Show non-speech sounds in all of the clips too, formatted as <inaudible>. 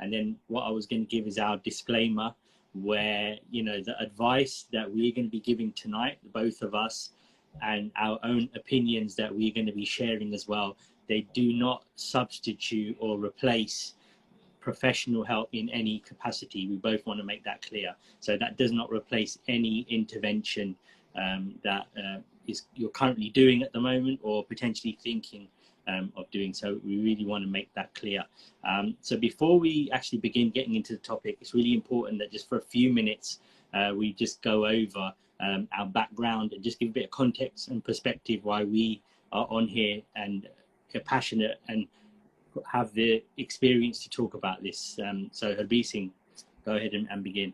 and then what I was going to give is our disclaimer, where you know the advice that we're going to be giving tonight, both of us, and our own opinions that we're going to be sharing as well. They do not substitute or replace professional help in any capacity. We both want to make that clear. So that does not replace any intervention um, that uh, is you're currently doing at the moment or potentially thinking um, of doing so. We really want to make that clear. Um, so before we actually begin getting into the topic, it's really important that just for a few minutes uh, we just go over um, our background and just give a bit of context and perspective why we are on here and are passionate and have the experience to talk about this. Um, so Harbir Singh, go ahead and, and, begin.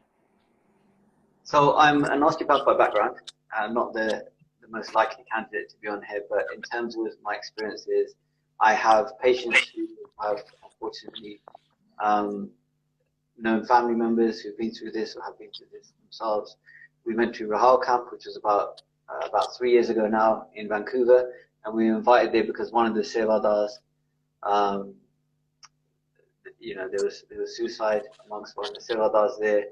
So I'm an osteopath by background, uh, not the, the most likely candidate to be on here, but in terms of my experiences, I have patients who have unfortunately um, known family members who've been through this or have been through this themselves. We went to Rahal camp, which was about uh, about three years ago now in Vancouver, and we were invited there because one of the Sevadars um, you know, there was there was suicide amongst one of the Sevadars there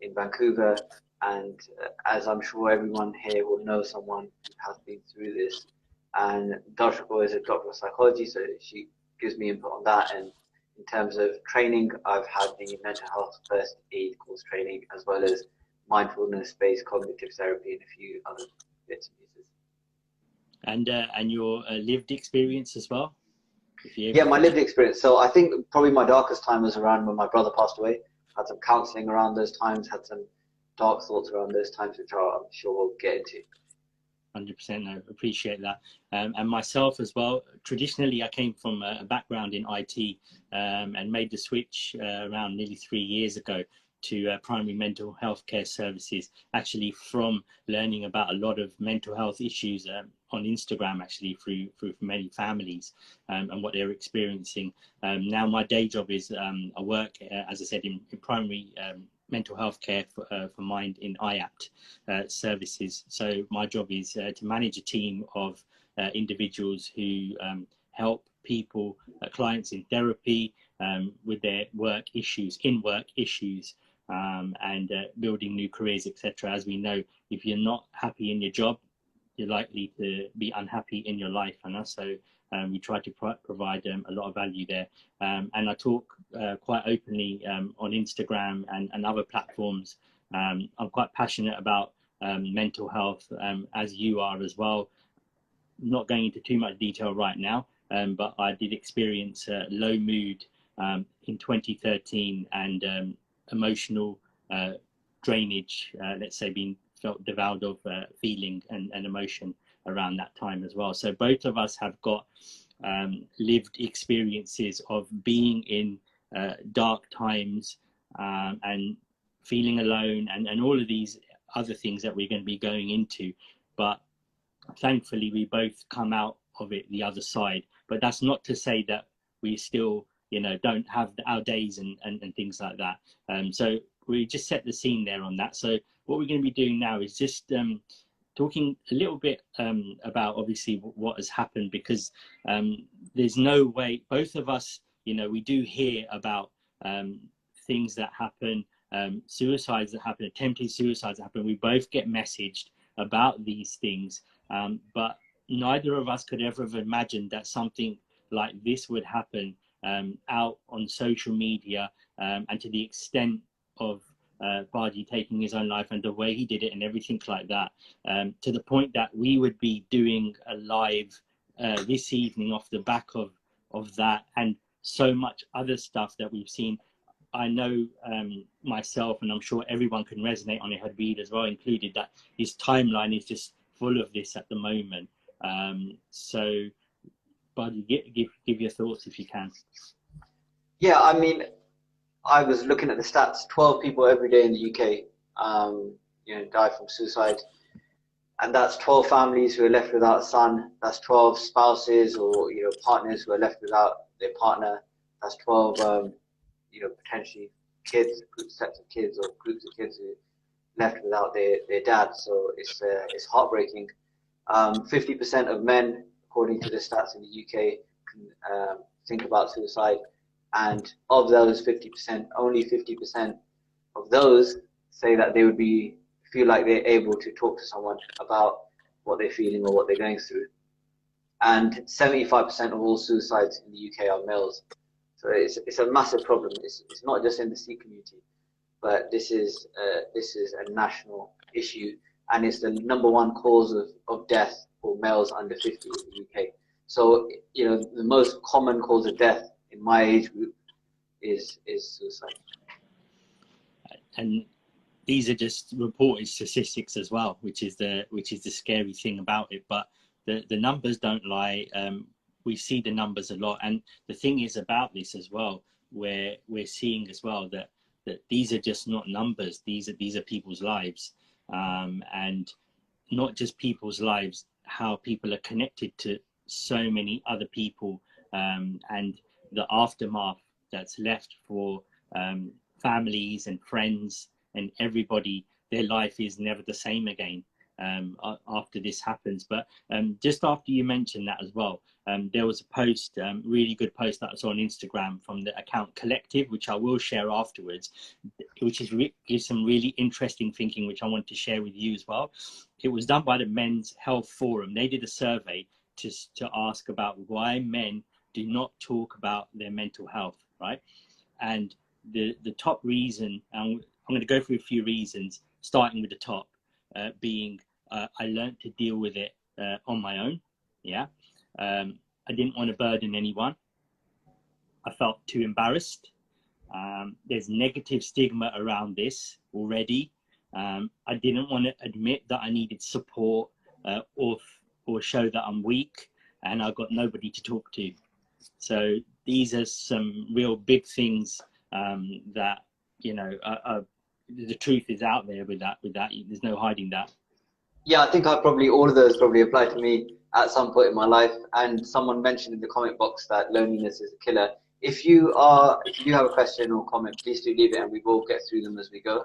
in Vancouver, and uh, as I'm sure everyone here will know someone who has been through this. And Darshako is a doctor of psychology, so she gives me input on that. And in terms of training, I've had the mental health first aid course training, as well as mindfulness-based cognitive therapy and a few other bits and pieces. And uh, and your uh, lived experience as well. Yeah, my lived experience. So I think probably my darkest time was around when my brother passed away. Had some counselling around those times. Had some dark thoughts around those times, which I'm sure we'll get into. Hundred percent. I appreciate that. Um, and myself as well. Traditionally, I came from a, a background in IT um, and made the switch uh, around nearly three years ago to uh, primary mental health care services actually from learning about a lot of mental health issues um, on Instagram actually through through many families um, and what they're experiencing. Um, now my day job is um, I work uh, as I said in, in primary um, mental health care for, uh, for mind in IAPT uh, services. So my job is uh, to manage a team of uh, individuals who um, help people, uh, clients in therapy with their work issues, in work issues, um, and uh, building new careers, etc. As we know, if you're not happy in your job, you're likely to be unhappy in your life. And so um, we try to pro- provide um, a lot of value there. Um, and I talk uh, quite openly um, on Instagram and, and other platforms. Um, I'm quite passionate about mental health, as you are as well. Not going into too much detail right now, but I did experience uh, low mood in 2013 and emotional uh, drainage, uh, let's say, being felt devoid of uh, feeling and, and emotion around that time as well. So both of us have got um, lived experiences of being in uh, dark times um, and feeling alone and, and all of these other things that we're going to be going into. But thankfully, we both come out of it the other side. But that's not to say that we still you know don't have our days and, and, and things like that um, so we just set the scene there on that so what we're going to be doing now is just um, talking a little bit um, about obviously what has happened because um, there's no way both of us you know we do hear about um, things that happen um, suicides that happen attempted suicides that happen. We both get messaged about these things but neither of us could ever have imagined that something like this would happen um, out on social media um, and to the extent of uh, Baji taking his own life and the way he did it and everything like that, um, to the point that we would be doing a live uh, this evening off the back of, of that and so much other stuff that we've seen. I know um, myself, and I'm sure everyone can resonate on it, Harbir as well included, that his timeline is just full of this at the moment. Um, so Buddy, give, give, give your thoughts if you can. Yeah, I mean, I was looking at the stats. Twelve people every day in the UK, um, you know, die from suicide, and that's twelve families who are left without a son. That's twelve spouses or you know partners who are left without their partner. That's twelve, um, you know, potentially kids, sets of kids or groups of kids who left without their, their dad. So it's uh, it's heartbreaking. Um, 50% of men according to the stats in the UK, can um, think about suicide. And of those 50%, only 50% of those say that they would be feel like they're able to talk to someone about what they're feeling or what they're going through. And 75% of all suicides in the UK are males. So it's, it's a massive problem. It's, it's not just in the Sikh community, but this is, uh, this is a national issue and it's the number one cause of, of death for males under 50 in the UK. So, you know, the most common cause of death in my age group is, is suicide. And these are just reported statistics as well, which is the which is the scary thing about it. But the the numbers don't lie. Um, we see the numbers a lot, and the thing is about this as well, where we're seeing as well that that these are just not numbers. These are these are people's lives, um, and not just people's lives. How people are connected to so many other people, um, and the aftermath that's left for um, families and friends and everybody their life is never the same again um, after this happens. But um, just after you mentioned that as well, um, there was a post, um, really good post that saw on Instagram from the account Collective, which I will share afterwards, which is, re- is some really interesting thinking, which I want to share with you as well. It was done by the Men's Health Forum. They did a survey to, to ask about why men do not talk about their mental health, right? And the, the top reason, and I'm going to go through a few reasons, starting with the top, uh, being uh, I learned to deal with it uh, on my own. Yeah. Um, I didn't want to burden anyone. I felt too embarrassed. Um, there's negative stigma around this already. Um, I didn't want to admit that I needed support uh, or, or show that I'm weak and I've got nobody to talk to. So these are some real big things um, that you know are, are the truth is out there with that. With that, there's no hiding that. Yeah, I think I probably all of those probably apply to me at some point in my life. And someone mentioned in the comment box that loneliness is a killer. If you are, if you do have a question or comment, please do leave it, and we will get through them as we go.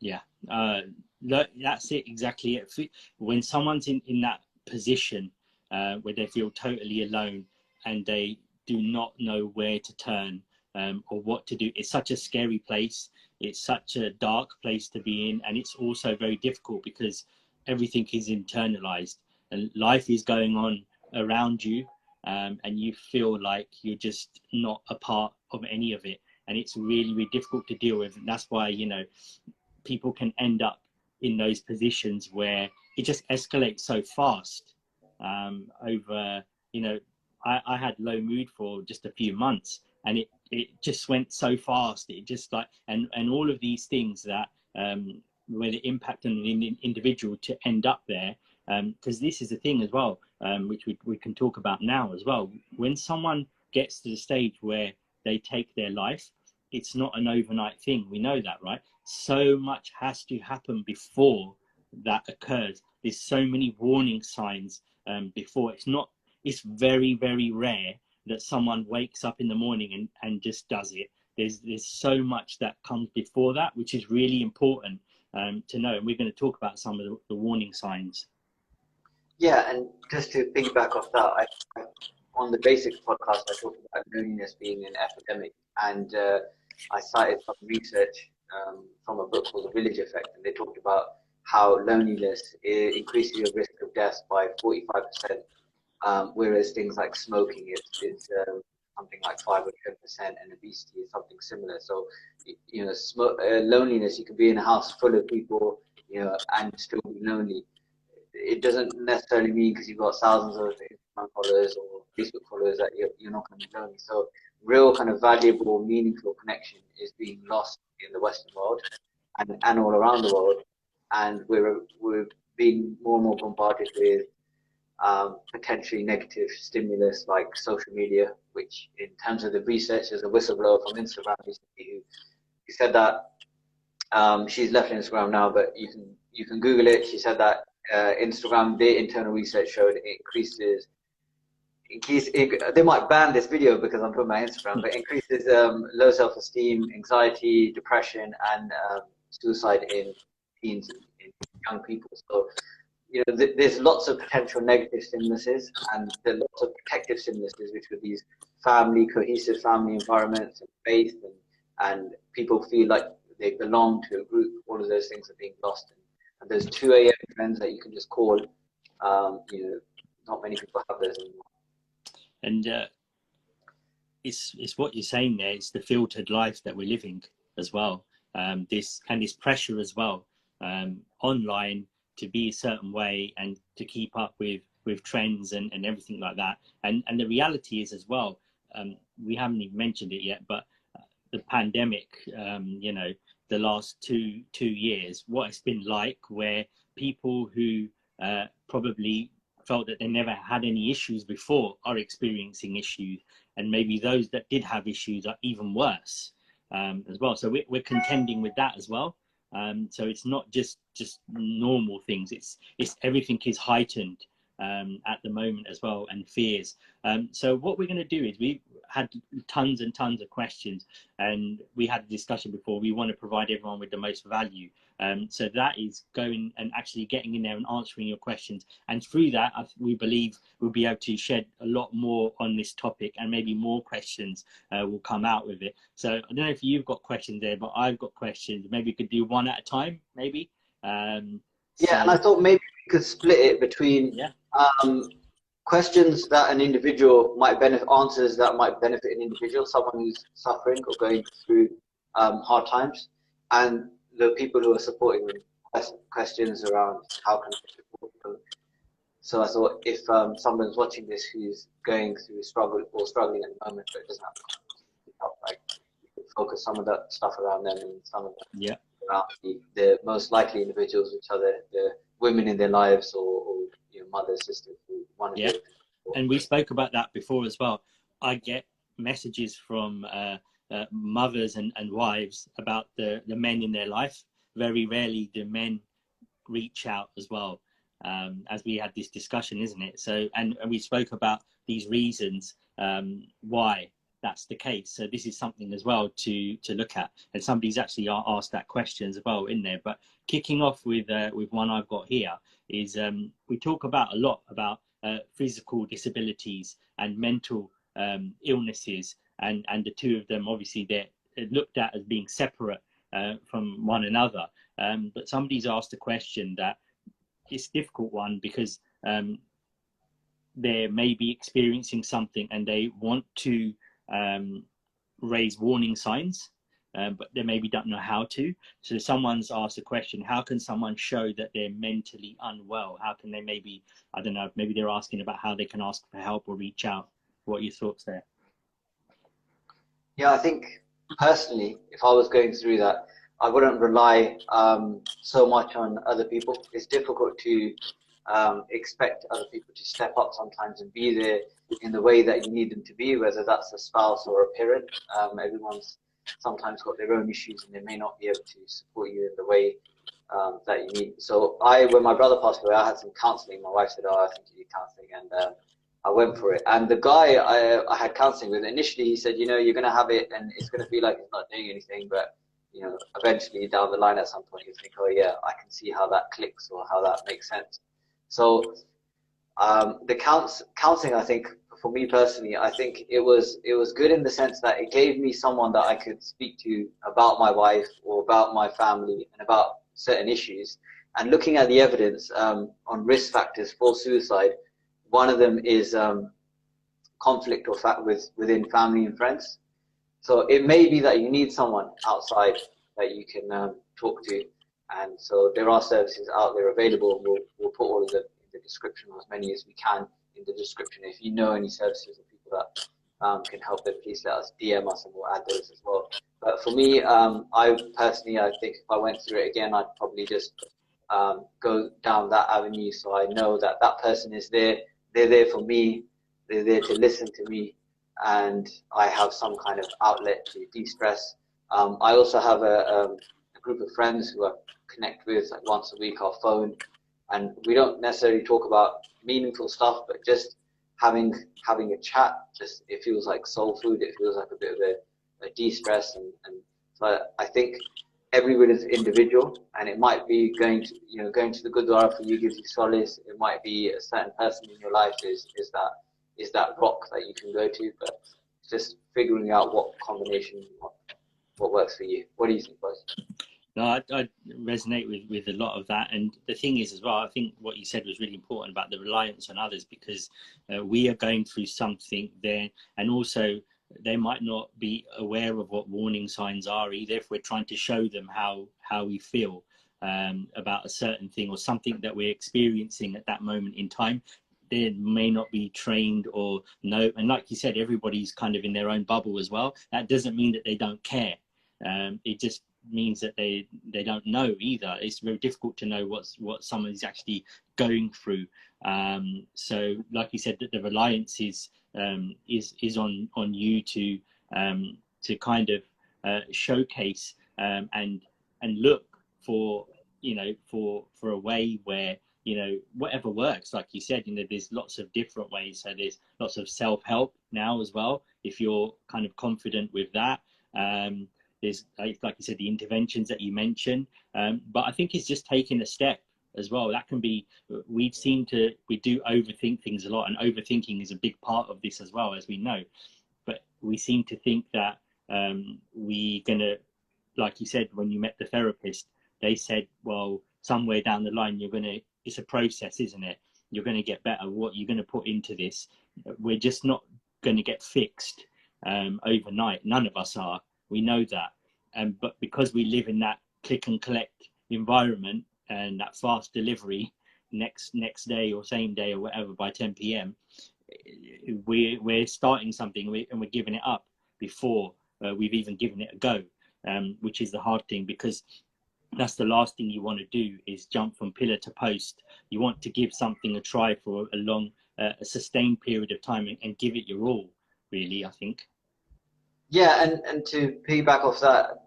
Yeah, uh, that's it exactly. It. When someone's in in that position uh, where they feel totally alone and they do not know where to turn um, or what to do. It's such a scary place. It's such a dark place to be in, and it's also very difficult because everything is internalized and life is going on around you, um, and you feel like you're just not a part of any of it, and it's really, really difficult to deal with. And that's why you know people can end up in those positions where it just escalates so fast um, over you know I, I had low mood for just a few months and it it just went so fast. It just like and and all of these things that um, where the impact on an individual to end up there. Because um, this is the thing as well, um, which we we can talk about now as well. When someone gets to the stage where they take their life, it's not an overnight thing. We know that, right? So much has to happen before that occurs. There's so many warning signs um, before. It's not. It's very very rare that someone wakes up in the morning and, and just does it. There's there's so much that comes before that, which is really important um, to know. And we're going to talk about some of the, the, warning signs. Yeah, and just to piggyback off that, I, on the basics podcast, I talked about loneliness being an epidemic, and uh, I cited some research um, from a book called The Village Effect, and they talked about how loneliness increases your risk of death by 45% um, whereas things like smoking is, uh, something like 5 or 10%, and obesity is something similar. So, you know, sm- uh, loneliness, you can be in a house full of people, you know, and still be lonely. It doesn't necessarily mean because you've got thousands of Instagram followers or Facebook followers that you're, you're not going to be lonely. So, real kind of valuable, meaningful connection is being lost in the Western world and, and all around the world. And we're, we're being more and more bombarded with um, potentially negative stimulus like social media, which in terms of the research, there's a whistleblower from Instagram who, who said that um, she's left Instagram now, but you can you can Google it. She said that uh, Instagram, their internal research showed it increases. Increase, they might ban this video because I'm talking my Instagram, but increases um, low self-esteem, anxiety, depression, and um, suicide in teens, in young people. So you know, th- there's lots of potential negative stimuluses and there are lots of protective stimuluses, which are these family, cohesive family environments, and faith, and, and people feel like they belong to a group. All of those things are being lost. And, and there's 2 a.m. friends that you can just call. Um, you know, not many people have those anymore. And uh, it's it's what you're saying there. It's the filtered life that we're living as well. Um, this and this pressure as well um, online to be a certain way and to keep up with with trends and, and everything like that. And and the reality is as well. Um, we haven't even mentioned it yet, but uh, the pandemic. Um, you know, the last two two years, what it's been like, where people who uh, probably felt that they never had any issues before are experiencing issues, and maybe those that did have issues are even worse um, as well. So we're, we're contending with that as well. Um, so it's not just just normal things. It's it's everything is heightened um, at the moment as well, and fears. Um, so what we're going to do is we had tons and tons of questions, and we had a discussion before. We want to provide everyone with the most value. Um, so that is going and actually getting in there and answering your questions. And through that, we believe we'll be able to shed a lot more on this topic and maybe more questions uh, will come out with it. So I don't know if you've got questions there, but I've got questions. Maybe we could do one at a time, maybe. Um, yeah, so, and I thought maybe we could split it between yeah. um, questions that an individual might benefit, answers that might benefit an individual, someone who's suffering or going through um, hard times, and the people who are supporting them questions around how can I support them. So I thought if um, someone's watching this who's going through struggle or struggling at the moment but doesn't have help, like focus some of that stuff around them and some of them yeah. around the, the most likely individuals, which are the, the women in their lives or, or you know, mothers, sisters who want to yeah. And we spoke about that before as well. I get messages from uh, uh, mothers and, and wives about the, the men in their life. Very rarely do men reach out as well, um, as we had this discussion, isn't it? So, and, and we spoke about these reasons um, why that's the case. So this is something as well to to look at. And somebody's actually asked that question as well in there. But kicking off with uh, with one I've got here is um, we talk about a lot about uh, physical disabilities and mental um, illnesses and and the two of them obviously they're looked at as being separate uh, from one another. Um, but somebody's asked a question that it's a difficult one because um, they may be experiencing something and they want to um, raise warning signs, um, but they maybe don't know how to. So someone's asked a question: How can someone show that they're mentally unwell? How can they maybe I don't know? Maybe they're asking about how they can ask for help or reach out. What are your thoughts there? Yeah, I think personally, if I was going through that, I wouldn't rely um, so much on other people. It's difficult to um, expect other people to step up sometimes and be there in the way that you need them to be, whether that's a spouse or a parent. Um, everyone's sometimes got their own issues and they may not be able to support you in the way um, that you need. So I, when my brother passed away, I had some counselling. My wife said, "Oh, I think you need counselling," and um, I went for it. And the guy I, I had counseling with, initially he said, you know, you're going to have it and it's going to feel like it's not doing anything. But, you know, eventually down the line at some point, you think, oh, yeah, I can see how that clicks or how that makes sense. So um, the counts, counseling, I think, for me personally, I think it was it was good in the sense that it gave me someone that I could speak to about my wife or about my family and about certain issues. And looking at the evidence um, on risk factors for suicide, one of them is um, conflict or fact with within family and friends. So it may be that you need someone outside that you can um, talk to, and so there are services out there available. We'll we'll put all of them in the description, as many as we can in the description. If you know any services or people that um, can help, then please let us DM us, and we'll add those as well. But for me, um, I personally, I think if I went through it again, I'd probably just um, go down that avenue, so I know that that person is there they're there for me. They're there to listen to me, and I have some kind of outlet to de-stress. Um, I also have um, a, group of friends who I connect with like once a week on phone, and we don't necessarily talk about meaningful stuff, but just having having a chat. Just it feels like soul food. It feels like a bit of a, a de-stress, and, and so I, I think everyone is individual and it might be going to you know going to the gurdwara for you gives you solace it might be a certain person in your life is is that is that rock that you can go to but just figuring out what combination what, what works for you. What do you think, boys? No, I, I, resonate with, with a lot of that. And the thing is, as well, I think what you said was really important about the reliance on others because uh, we are going through something there. And also, they might not be aware of what warning signs are either if we're trying to show them how, how we feel um, about a certain thing or something that we're experiencing at that moment in time. They may not be trained or know. And like you said, everybody's kind of in their own bubble as well. That doesn't mean that they don't care. Um, it just means that they they don't know either. It's very difficult to know what's what someone is actually going through. Um, so, like you said, that the reliance is um, is is on on you to um, to kind of uh, showcase um, and and look for you know for for a way where you know whatever works like you said you know there's lots of different ways so there's lots of self-help now as well if you're kind of confident with that um, there's like, like you said the interventions that you mentioned um, but i think it's just taking a step as well. That can be we seem to we do overthink things a lot and overthinking is a big part of this as well as we know. But we seem to think that um, we gonna like you said when you met the therapist they said well somewhere down the line you're gonna it's a process isn't it? You're to get better. What you're to put into this we're just not to get fixed um, overnight. None of us are. We know that. Um, but because we live in that click and collect environment and that fast delivery next next day or same day or whatever by 10 p.m., we we're starting something and we're giving it up before uh, we've even given it a go, um, which is the hard thing because that's the last thing you want to do is jump from pillar to post. You want to give something a try for a long, uh, a sustained period of time and, and give it your all. Really, I think. Yeah, and, and to piggyback off that,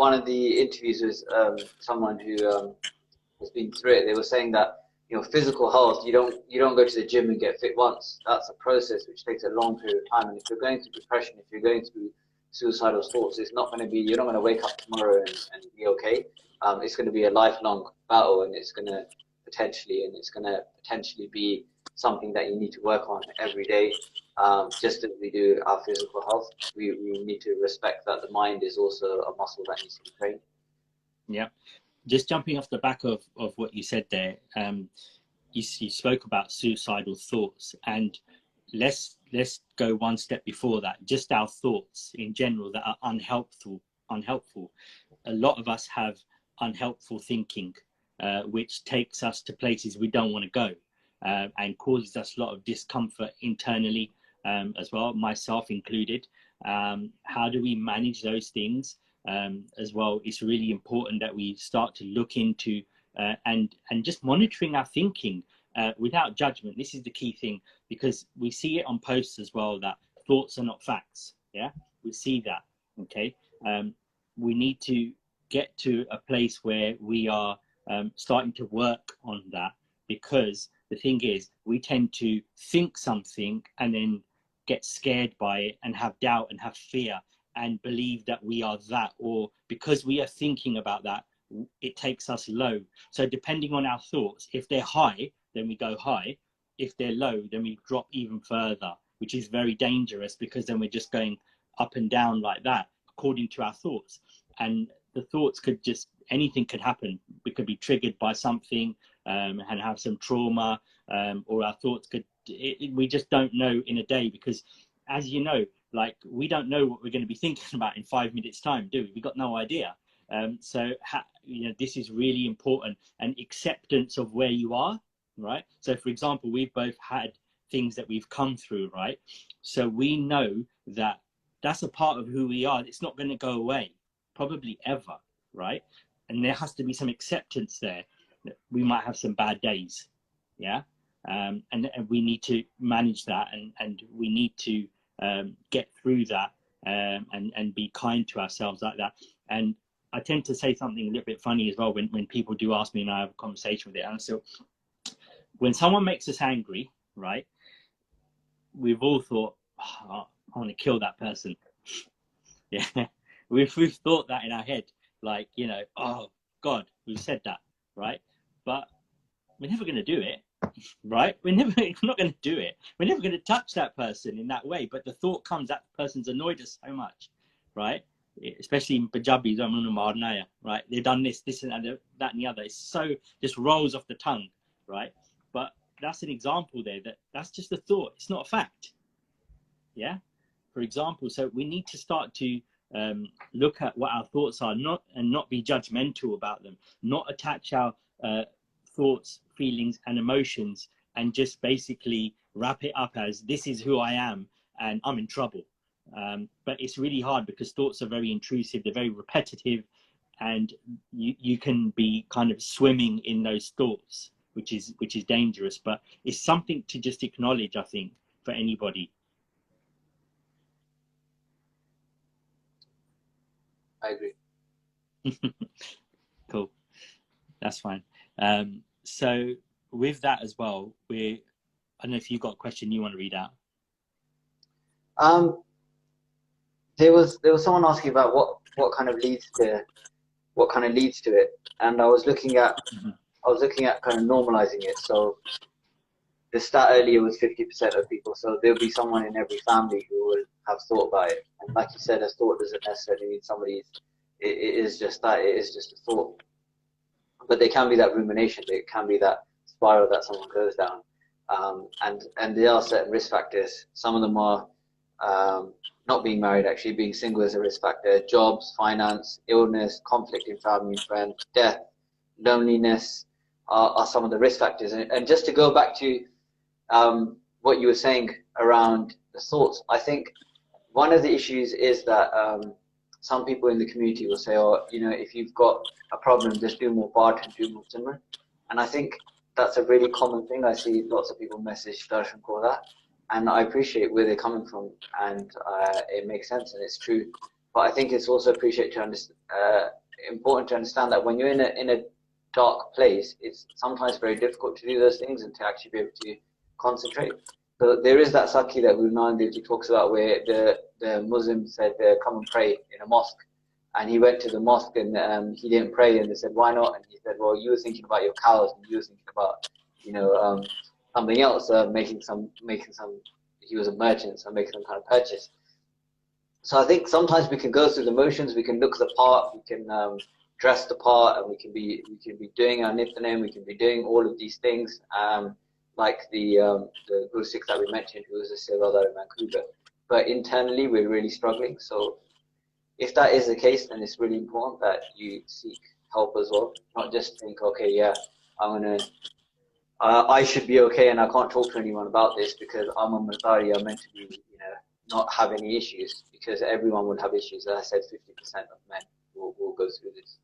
one of the interviews was um, someone who um, has been through it. They were saying that you know physical health, you don't you don't go to the gym and get fit once. That's a process which takes a long period of time. And if you're going through depression, if you're going through suicidal thoughts, it's not going to be you're not going to wake up tomorrow and, and be okay. Um, it's going to be a lifelong battle, and it's going to potentially and it's going to potentially be something that you need to work on every day. Um, just as we do our physical health, we, we need to respect that the mind is also a muscle that needs to be trained. Yeah. Just jumping off the back of, of what you said there, um, you, you spoke about suicidal thoughts and let's let's go one step before that just our thoughts in general that are unhelpful unhelpful a lot of us have unhelpful thinking uh, which takes us to places we don't want to go uh, and causes us a lot of discomfort internally um, as well, myself included. Um, how do we manage those things um, as well? It's really important that we start to look into uh, and and just monitoring our thinking uh, without judgment. This is the key thing because we see it on posts as well that thoughts are not facts. Yeah, we see that. Okay, um, we need to get to a place where we are um, starting to work on that because the thing is we tend to think something and then get scared by it and have doubt and have fear and believe that we are that or because we are thinking about that it takes us low. So depending on our thoughts if they're high then we go high. If they're low then we drop even further which is very dangerous because then we're just going up and down like that according to our thoughts. And the thoughts could just anything could happen. We could be triggered by something um, and have some trauma, um, or our thoughts could. It, we just don't know in a day because, as you know, like we don't know what we're going to be <laughs> thinking about in five minutes' time, do we? We got no idea. Um, so ha, you know this is really important and acceptance of where you are, right? So for example, we've both had things that we've come through, right? So we know that that's a part of who we are. It's not going to go away, probably ever, right? And there has to be some acceptance there we might have some bad days yeah? Um, and, and, we need to manage that and, and we need to um, get through that um, and, and be kind to ourselves like that. And i tend to say something a little bit funny as well when, when people do ask me and i have a conversation with it. And so when someone makes us angry right we've all thought oh, i want to kill that person. <laughs> Yeah. We've, we've thought that in our head like you know oh god we've said that? Right but we're never going to do it <laughs> right? We're never <laughs> we're not going to do it. We're never going to touch that person in that way. But the thought comes that person's annoyed us so much, right? Especially in Punjabi, right? They've done this, this and that, and the other. It's so just rolls off the tongue, right? But that's an example there that that's just a thought. It's not a fact. Yeah. For example, so we need to start to um, look at what our thoughts are, not and not be judgmental about them, not attach our uh, thoughts, feelings, and emotions, and just basically wrap it up as this is who I am and I'm in trouble. Um, but it's really hard because thoughts are very intrusive, they're very repetitive, and you, you can be kind of swimming in those thoughts, which is which is dangerous. But it's something to just acknowledge, I think, for anybody. I agree. <laughs> cool. That's fine. Um, so with that as well, we I don't know if you've got a question you want to read out. Um, there was there was someone asking about what what kind of leads to what kind of leads to it, and I was looking at mm-hmm. I was looking at kind of normalizing it. So the stat earlier was 50% of people, so there'll be someone in every family who will have thought about it. And like you said, a thought doesn't necessarily mean somebody's. It, it is just that. It is just a thought but they can be that rumination. It can be that spiral that someone goes down. Um, and and there are certain risk factors. Some of them are um, not being married, actually being single is a risk factor. Jobs, finance, illness, conflict in family and friends, death, loneliness are, are some of the risk factors. And, and just to go back to um, what you were saying around the thoughts, I think one of the issues is that um, some people in the community will say, oh, you know, if you've got a problem, just do more part and do more Simran. And I think that's a really common thing. I see lots of people message Darshan for that. And I appreciate where they're coming from, and uh, it makes sense and it's true. But I think it's also appreciate to understand, uh, important to understand that when you're in a in a dark place, it's sometimes very difficult to do those things and to actually be able to concentrate. So there is that Sakhi that Guru Nanak Dev talks about where the, the Muslim said, uh, come and pray in a mosque. And he went to the mosque and um, he didn't pray and they said, why not? And he said, well, you were thinking about your cows and you were thinking about, you know, um, something else, uh, making some, making some, he was a merchant, so making some kind of purchase. So I think sometimes we can go through the motions, we can look the part, we can um, dress the part, and we can be we can be doing our nitnem, we can be doing all of these things. Um, like the um, the Sikh that we mentioned, who was a Sevadar in Vancouver. But internally, we're really struggling. So if that is the case, then it's really important that you seek help as well. Not just think, okay, yeah, I'm gonna, uh, I should be okay, and I can't talk to anyone about this because I'm a Mazari. I'm meant to be, you know, not have any issues because everyone will have issues. As I said, 50% of men will, will go through this.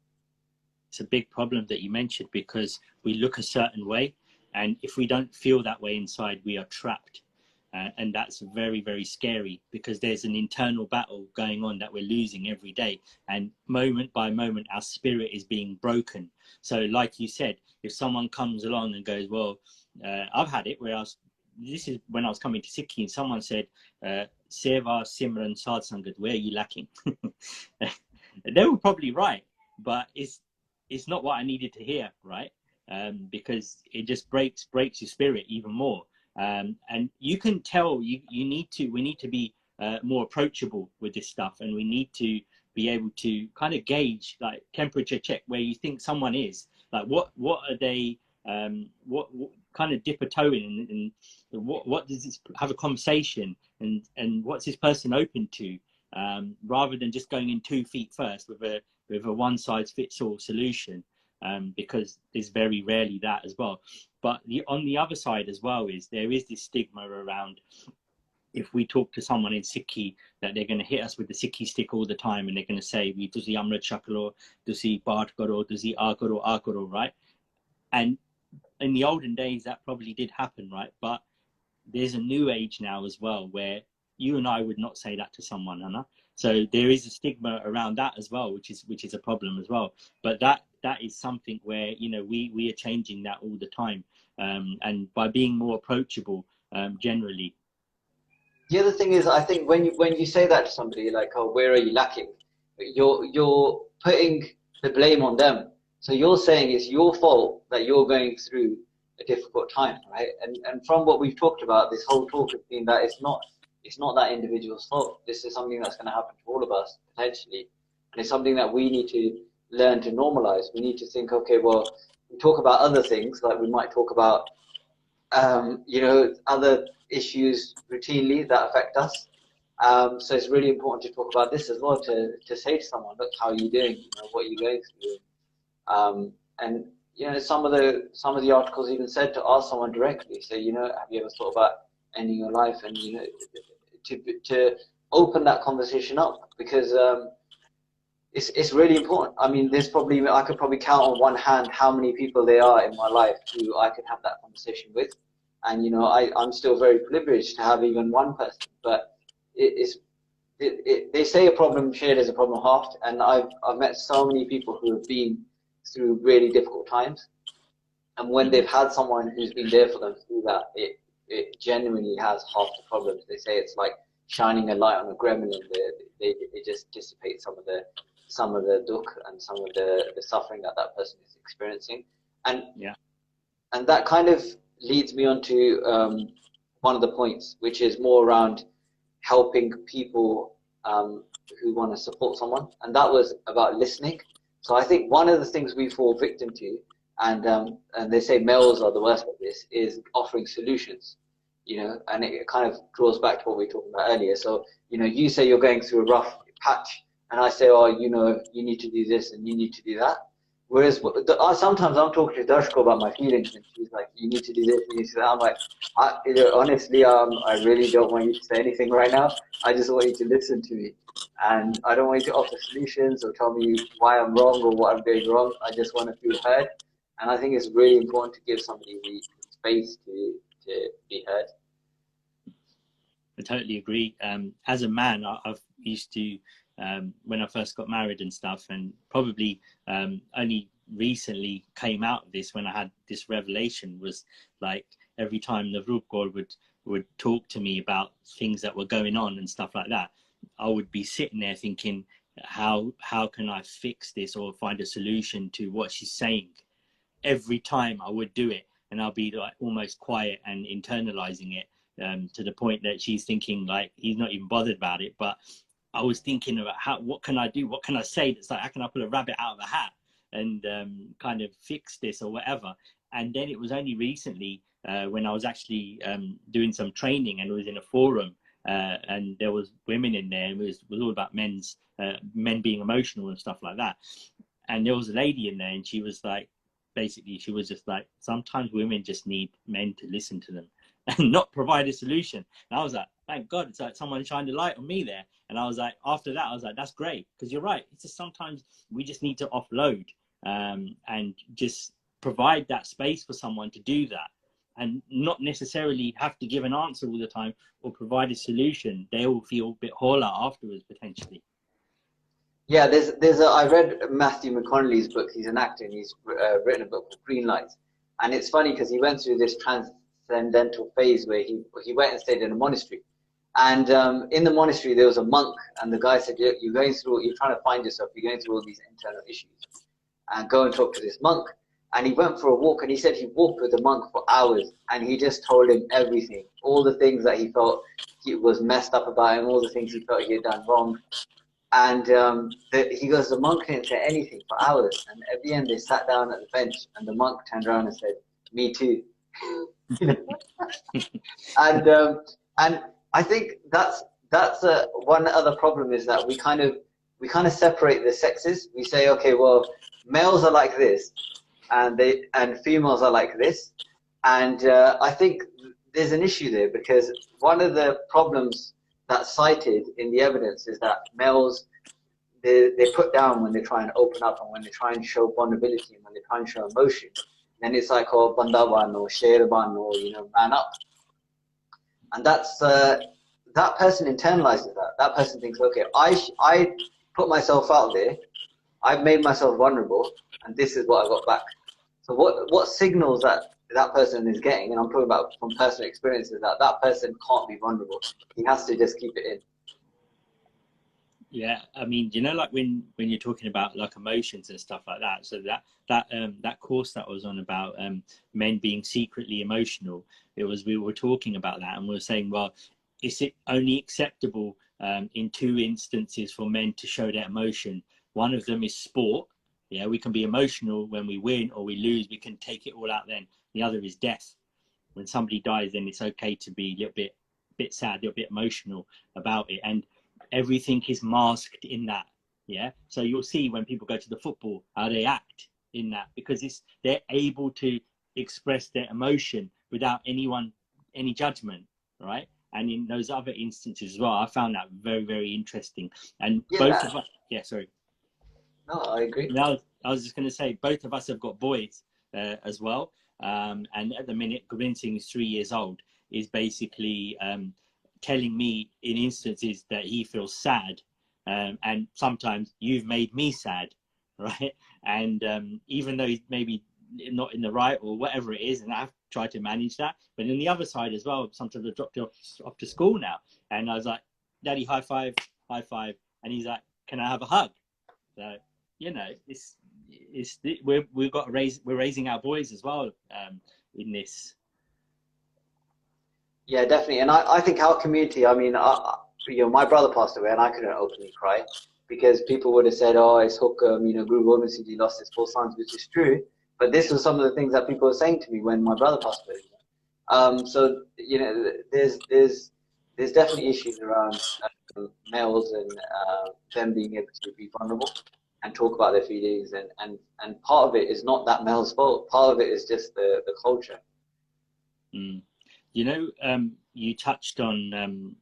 It's a big problem that you mentioned because we look a certain way and if we don't feel that way inside, we are trapped. Uh, and that's very, very scary because there's an internal battle going on that we're losing every day. And moment by moment, our spirit is being broken. So, like you said, if someone comes along and goes, Well, uh, I've had it where I was, this is when I was coming to Sikhi, and someone said, uh, Seva, Simran, Sadh Sangat, where are you lacking? <laughs> they were probably right, but it's, it's not what I needed to hear, right? Um, because it just breaks breaks your spirit even more. Um, and you can tell you you need to we need to be uh, more approachable with this stuff, and we need to be able to kind of gauge like temperature check where you think someone is. Like what what are they? Um, what, what kind of dip a toe in, and, and what what does this have a conversation, and and what's this person open to? Um, rather than just going in two feet first with a with a one size fits all solution um, because there's very rarely that as well. But the, on the other side as well is there is this stigma around if we talk to someone in Sikhi that they're going to hit us with the Sikhi stick all the time and they're going to say, "We tusi amrit chaklo, tusi part karo, tusi akaro akaro," right? And in the olden days, that probably did happen, right? But there's a new age now as well where you and I would not say that to someone, Anna. So there is a stigma around that as well, which is which is a problem as well. But that that is something where you know we we are changing that all the time, um, and by being more approachable um, generally. The other thing is, I think when you when you say that to somebody, like, "Oh, where are you lacking?" You're you're putting the blame on them. So you're saying it's your fault that you're going through a difficult time, right? And and from what we've talked about, this whole talk has been that it's not it's not that individual's fault. This is something that's going to happen to all of us potentially, and it's something that we need to learn to normalize. We need to think, okay, well, we talk about other things, like we might talk about, um, you know, other issues routinely that affect us. Um, so it's really important to talk about this as well, to, to say to someone, look, how are you doing? You know, what are you going through? Um, and you know, some of the some of the articles even said to ask someone directly, say, you know, have you ever thought about ending your life? And you know, to to open that conversation up because um, it's it's really important. I mean, there's probably I could probably count on one hand how many people there are in my life who I could have that conversation with, and you know, I I'm still very privileged to have even one person. But it is it, it, they say a problem shared is a problem halved, and I've I've met so many people who have been through really difficult times, and when they've had someone who's been there for them through that, it it genuinely has half the problems. They say it's like shining a light on a gremlin. They, they, it just dissipates some of the some of the dukh and some of the, the suffering that that person is experiencing. And yeah, and that kind of leads me on to um, one of the points, which is more around helping people um, who want to support someone, and that was about listening. So I think one of the things we fall victim to and um, and they say males are the worst at this is offering solutions you know and it kind of draws back to what we were talking about earlier so you know you say you're going through a rough patch and i say oh you know you need to do this and you need to do that. Whereas sometimes i'm talking to Darshko about my feelings and she's like you need to do this you need to do that. I'm like I, you know, honestly um, i really don't want you to say anything right now. I just want you to listen to me. And i don't want you to offer solutions or tell me why i'm wrong or what i'm doing wrong. I just want to feel heard. And I think it's really important to give somebody the space to, to be heard. I totally agree. Um, as a man, I, have used to, um, when I first got married and stuff, and probably um, only recently came out of this when I had this revelation was like every time the Rup would would talk to me about things that were going on and stuff like that, I would be sitting there thinking, how how can I fix this or find a solution to what she's saying? every time I would do it, and I'll be like almost quiet and internalizing it um, to the point that she's thinking like he's not even bothered about it. But I was thinking about how what can I do? What can I say that's like how can I pull a rabbit out of a hat and um, kind of fix this or whatever. And then it was only recently uh, when I was actually um, doing some training and was in a forum. Uh, and there was women in there and it was, was all about men's uh, men being emotional and stuff like that and there was a lady in there and she was like basically she was just like sometimes women just need men to listen to them <laughs> and not provide a solution. And i was like thank god it's like someone shined a light on me there. And i was like after that i was like that's great. Because you're right it's just sometimes we just need to offload um, and just provide that space for someone to do that. And not necessarily have to give an answer all the time or provide a solution. They will feel a bit holler afterwards potentially. Yeah, there's there's a I read Matthew McConaughey's book. He's an actor and he's uh, written a book called Greenlights, and it's funny because he went through this transcendental phase where he he went and stayed in a monastery, and um, in the monastery there was a monk, and the guy said, "You're going through, you're trying to find yourself, you're going through all these internal issues, and go and talk to this monk." And he went for a walk, and he said he walked with the monk for hours, and he just told him everything, all the things that he felt he was messed up about him, all the things he felt he had done wrong, and um, the, he goes, the monk didn't say anything for hours. And at the end, they sat down at the bench, and the monk turned around and said, "Me too." <laughs> and um, and I think that's that's a, one other problem is that we kind of we kind of separate the sexes. We say, okay, well, males are like this, and they and females are like this, and uh, I think there's an issue there because one of the problems that's cited in the evidence is that males they, they put down when they try and open up and when they try and show vulnerability and when they try and show emotion. Then it's like, oh, bandaban or sherban or, you know, man up. And that's, uh, that person internalizes that. That person thinks, okay, I, I put myself out there, I've made myself vulnerable, and this is what I got back. So what, what signals that that person is getting, and I'm talking about from personal experiences, that that person can't be vulnerable. He has to just keep it in. Yeah, I mean, you know, like when when you're talking about like emotions and stuff like that. So that that um that course that was on about um men being secretly emotional. It was we were talking about that, and we were saying, well, is it only acceptable um, in two instances for men to show their emotion? One of them is sport. Yeah, we can be emotional when we win or we lose. We can take it all out then. The other is death. When somebody dies, then it's okay to be a little bit bit sad, a little bit emotional about it. And everything is masked in that. Yeah. So you'll see when people go to the football how they act in that because it's they're able to express their emotion without anyone any judgment, right? And in those other instances as well, I found that very very interesting. And yeah. both of us, yeah, sorry. No, I agree. Now I was just going to say both of us have got boys uh, as well, um, and at the minute, Grinting is three years old. Is basically um, telling me in instances that he feels sad um, and sometimes you've made me sad <laughs> right? And um, even though he's maybe not in the right or whatever it is and i've tried to manage that but on the other side as well sometimes i dropped off, off to school now and i was like daddy high five high five and he's like can i have a hug? So you know it's it's we're, we've got to raise we're raising our boys as well um, in this yeah, definitely. And I, I think our community, I mean, I, you know, my brother passed away and I couldn't openly cry because people would have said, oh, it's Hukam, you know, Guru Gobind Singh Ji lost his four sons, which is true. But this was some of the things that people were saying to me when my brother passed away. Um, so, you know, there's, there's, there's definitely issues around uh, males and uh, them being able to be vulnerable and talk about their feelings. And, and, and part of it is not that male's fault. Part of it is just the, the culture. Mm. You know, um, you touched on um,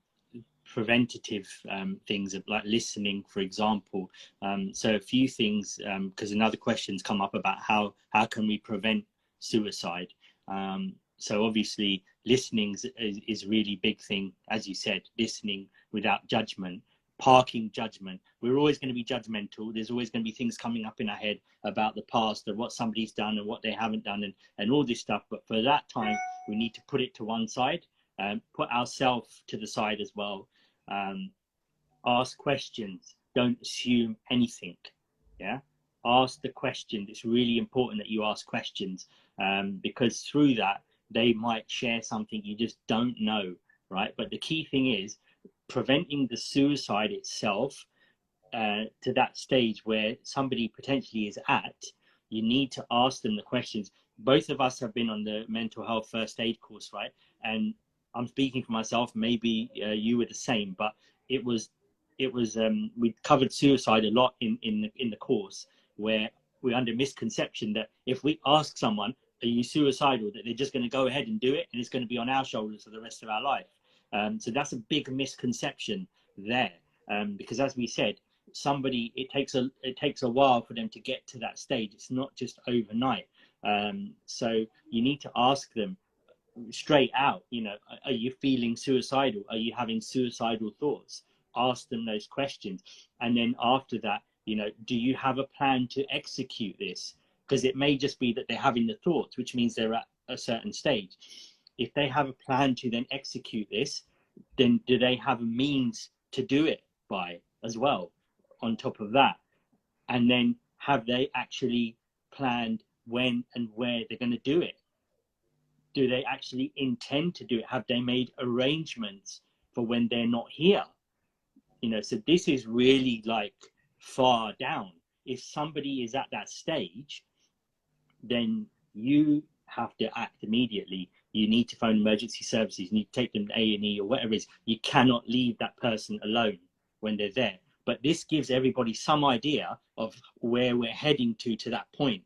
preventative um, things like listening, for example. Um, so a few things, because um, another question's come up about how how can we prevent suicide. Um, so obviously, listening is, is, really big thing, as you said, listening without judgment parking judgment. We're always going to be judgmental. There's always going to be things coming up in our head about the past and what somebody's done and what they haven't done and, and all this stuff. But for that time, we need to put it to one side and put ourselves to the side as well. Um, ask questions. Don't assume anything. Yeah. Ask the questions. It's really important that you ask questions um, because through that, they might share something you just don't know. Right. But the key thing is preventing the suicide itself uh, to that stage where somebody potentially is at, you need to ask them the questions. Both of us have been on the mental health first aid course, right? And I'm speaking for myself. Maybe uh, you were the same, but it was it was um, we covered suicide a lot in in the, in the course where we're under misconception that if we ask someone, "Are you suicidal?" that they're just going to go ahead and do it, and it's going to be on our shoulders for the rest of our life. Um, so that's a big misconception there, um, because as we said, somebody it takes a it takes a while for them to get to that stage. It's not just overnight. Um, so you need to ask them straight out. You know, are you feeling suicidal? Are you having suicidal thoughts? Ask them those questions, and then after that, you know, do you have a plan to execute this? Because it may just be that they're having the thoughts, which means they're at a certain stage if they have a plan to then execute this, then do they have a means to do it by as well on top of that? And then have they actually planned when and where they're going to do it? Do they actually intend to do it? Have they made arrangements for when they're not here? You know, so this is really like far down. If somebody is at that stage, then you have to act immediately you need to phone emergency services, you need to take them to A&E or whatever it is. You cannot leave that person alone when they're there. But this gives everybody some idea of where we're heading to to that point.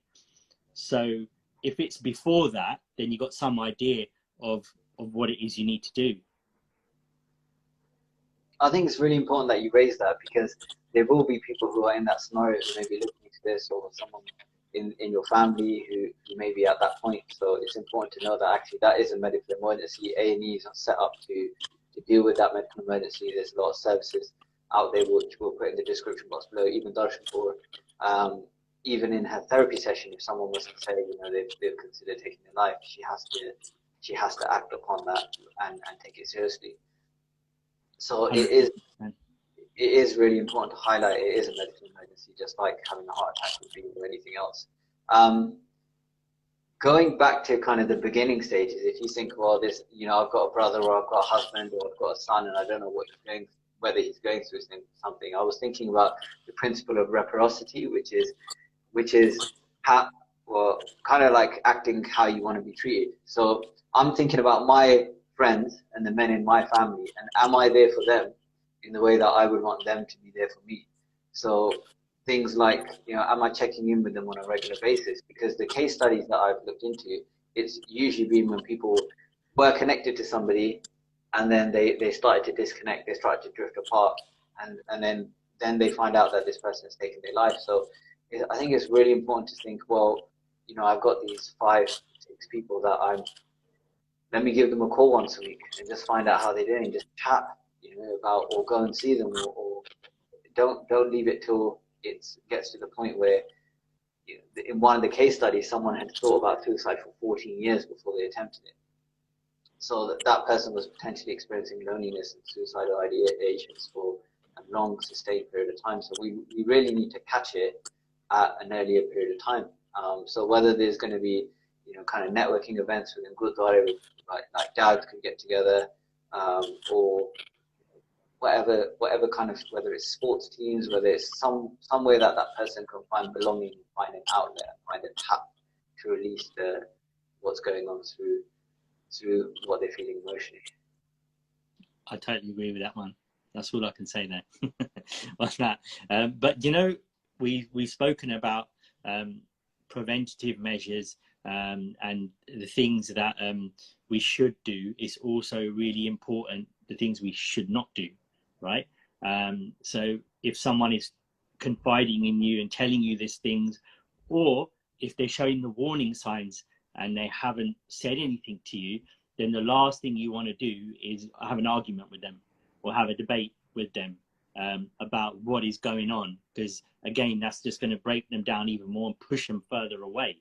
So if it's before that, then you've got some idea of, of what it is you need to do. I think it's really important that you raise that because there will be people who are in that scenario who may be looking into this or someone in, in your family who, may be at that point. So it's important to know that actually that is a medical emergency. A&E is set up to, to deal with that medical emergency. There's a lot of services out there which we'll put in the description box below, even Darshan um, even in her therapy session, if someone was to say, you know, they've, they've considered taking their life, she has to she has to act upon that and, and take it seriously. So it is it is really important to highlight it is a medical emergency, just like having a heart attack would be or anything else. Um, going back to kind of the beginning stages, if you think, well, this, you know, I've got a brother or I've got a husband or I've got a son and I don't know what he's going, whether he's going through something. I was thinking about the principle of reciprocity, which is, which is how, well, kind of like acting how you want to be treated. So I'm thinking about my friends and the men in my family, and am I there for them in the way that I would want them to be there for me? So things like, you know, am I checking in with them on a regular basis? Because the case studies that I've looked into, it's usually been when people were connected to somebody and then they, they started to disconnect, they started to drift apart, and, and then, then they find out that this person has taken their life. So I think it's really important to think, well, you know, I've got these five, six people that I'm, let me give them a call once a week and just find out how they're doing, just chat, you know, about, or go and see them, or, or don't, don't leave it till it gets to the point where in one of the case studies, someone had thought about suicide for 14 years before they attempted it. So that, that person was potentially experiencing loneliness and suicidal ideations for a long sustained period of time. So we, we really need to catch it at an earlier period of time. Um, so whether there's going to be, you know, kind of networking events within Gurdwara, like, like dads could get together, um, or whatever whatever kind of whether it's sports teams, whether it's some some way that that person can find belonging, find an outlet, find a tap to release the what's going on through through what they're feeling emotionally. I totally agree with that one. That's all I can say there <laughs> on that. Um, but you know, we we've spoken about um, preventative measures um, and the things that um, we should do is also really important. The things we should not do right? Um, so if someone is confiding in you and telling you these things, or if they're showing the warning signs and they haven't said anything to you, then the last thing you want to do is have an argument with them or have a debate with them um, about what is going on. Because again, that's just going to break them down even more and push them further away.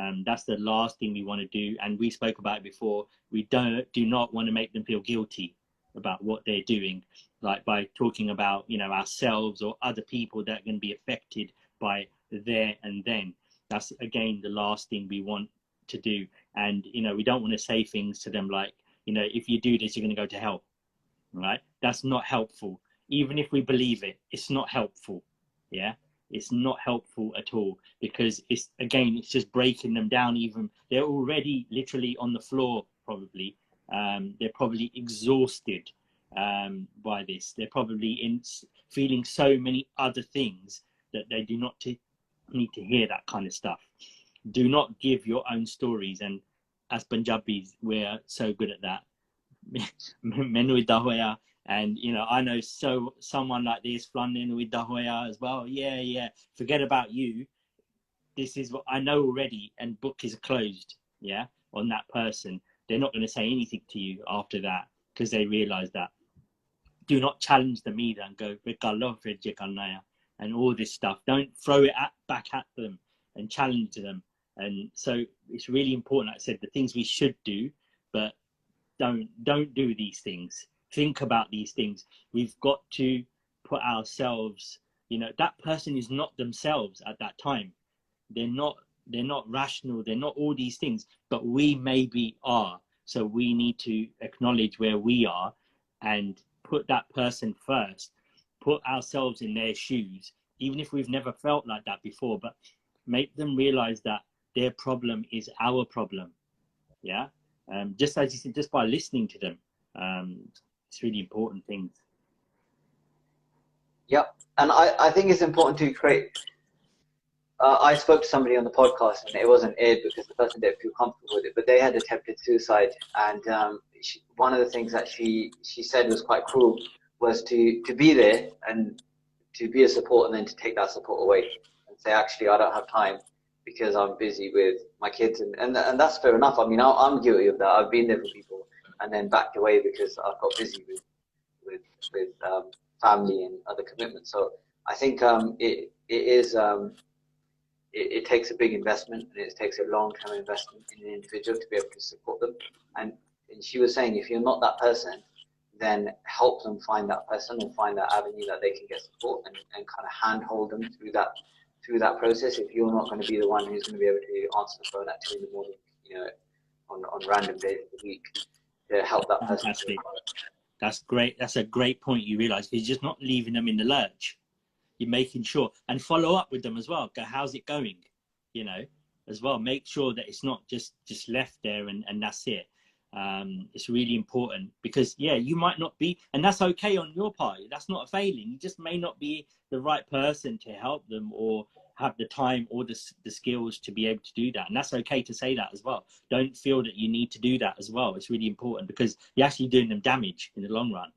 Um, that's the last thing we want to do. And we spoke about it before. We don't do not want to make them feel guilty about what they're doing like by talking about you know ourselves or other people that to be affected by there and then. That's again the last thing we want to do. And you know we don't want to say things to them like you know if you do this you're going to go to hell right? That's not helpful. Even if we believe it it's not helpful yeah? It's not helpful at all because it's again it's just breaking them down even. They're already literally on the floor probably um, they're probably exhausted um, by this. They're probably in feeling so many other things that they do not need to hear that kind of stuff. Do not give your own stories, and as Punjabis, we're so good at that. <laughs> and you know, I know so someone like this, Flanin with Dahoya as well. Yeah, yeah. Forget about you. This is what I know already, and book is closed. Yeah, on that person. They're not going to say anything to you after that because they realize that do not challenge them either and go and all this stuff. Don't throw it at, back at them and challenge them. And so it's really important. Like I said, the things we should do, but don't don't do these things. Think about these things. We've got to put ourselves. You know, that person is not themselves at that time. They're not. They're not rational. They're not all these things. But we maybe are. So we need to acknowledge where we are and put that person first, put ourselves in their shoes, even if we've never felt like that before, but make them realize that their problem is our problem. Yeah. Um, just as you said, just by listening to them, um, it's really important things. Yep. And I, I think it's important to create. Uh, I spoke to somebody on the podcast and it wasn't aired because the person didn't feel comfortable with it, but they had attempted suicide. And um, she, one of the things that she she said was quite cruel was to to be there and to be a support and then to take that support away and say actually I don't have time because I'm busy with my kids and and, and that's fair enough. I mean I, I'm guilty of that. I've been there for people and then backed away because I've got busy with with with um, family and other commitments. So I think um, it it is um, it, it, takes a big investment and it takes a long term investment in an individual to be able to support them. And and she was saying if you're not that person, then help them find that person or find that avenue that they can get support and, and kind of handhold them through that through that process if you're not going to be the one who's going to be able to answer the phone at two in the morning, you know, on, on random days of the week to help that person. That's great. That's a great point you realize. You're just not leaving them in the lurch. You're making sure and follow up with them as well. Go, how's it going? You know, as well. Make sure that it's not just just left there and, and that's it. Um, it's really important because yeah, you might not be, and that's okay on your part. That's not a failing. You just may not be the right person to help them or have the time or the, the skills to be able to do that and that's okay to say that as well don't feel that you need to do that as well it's really important because you're actually doing them damage in the long run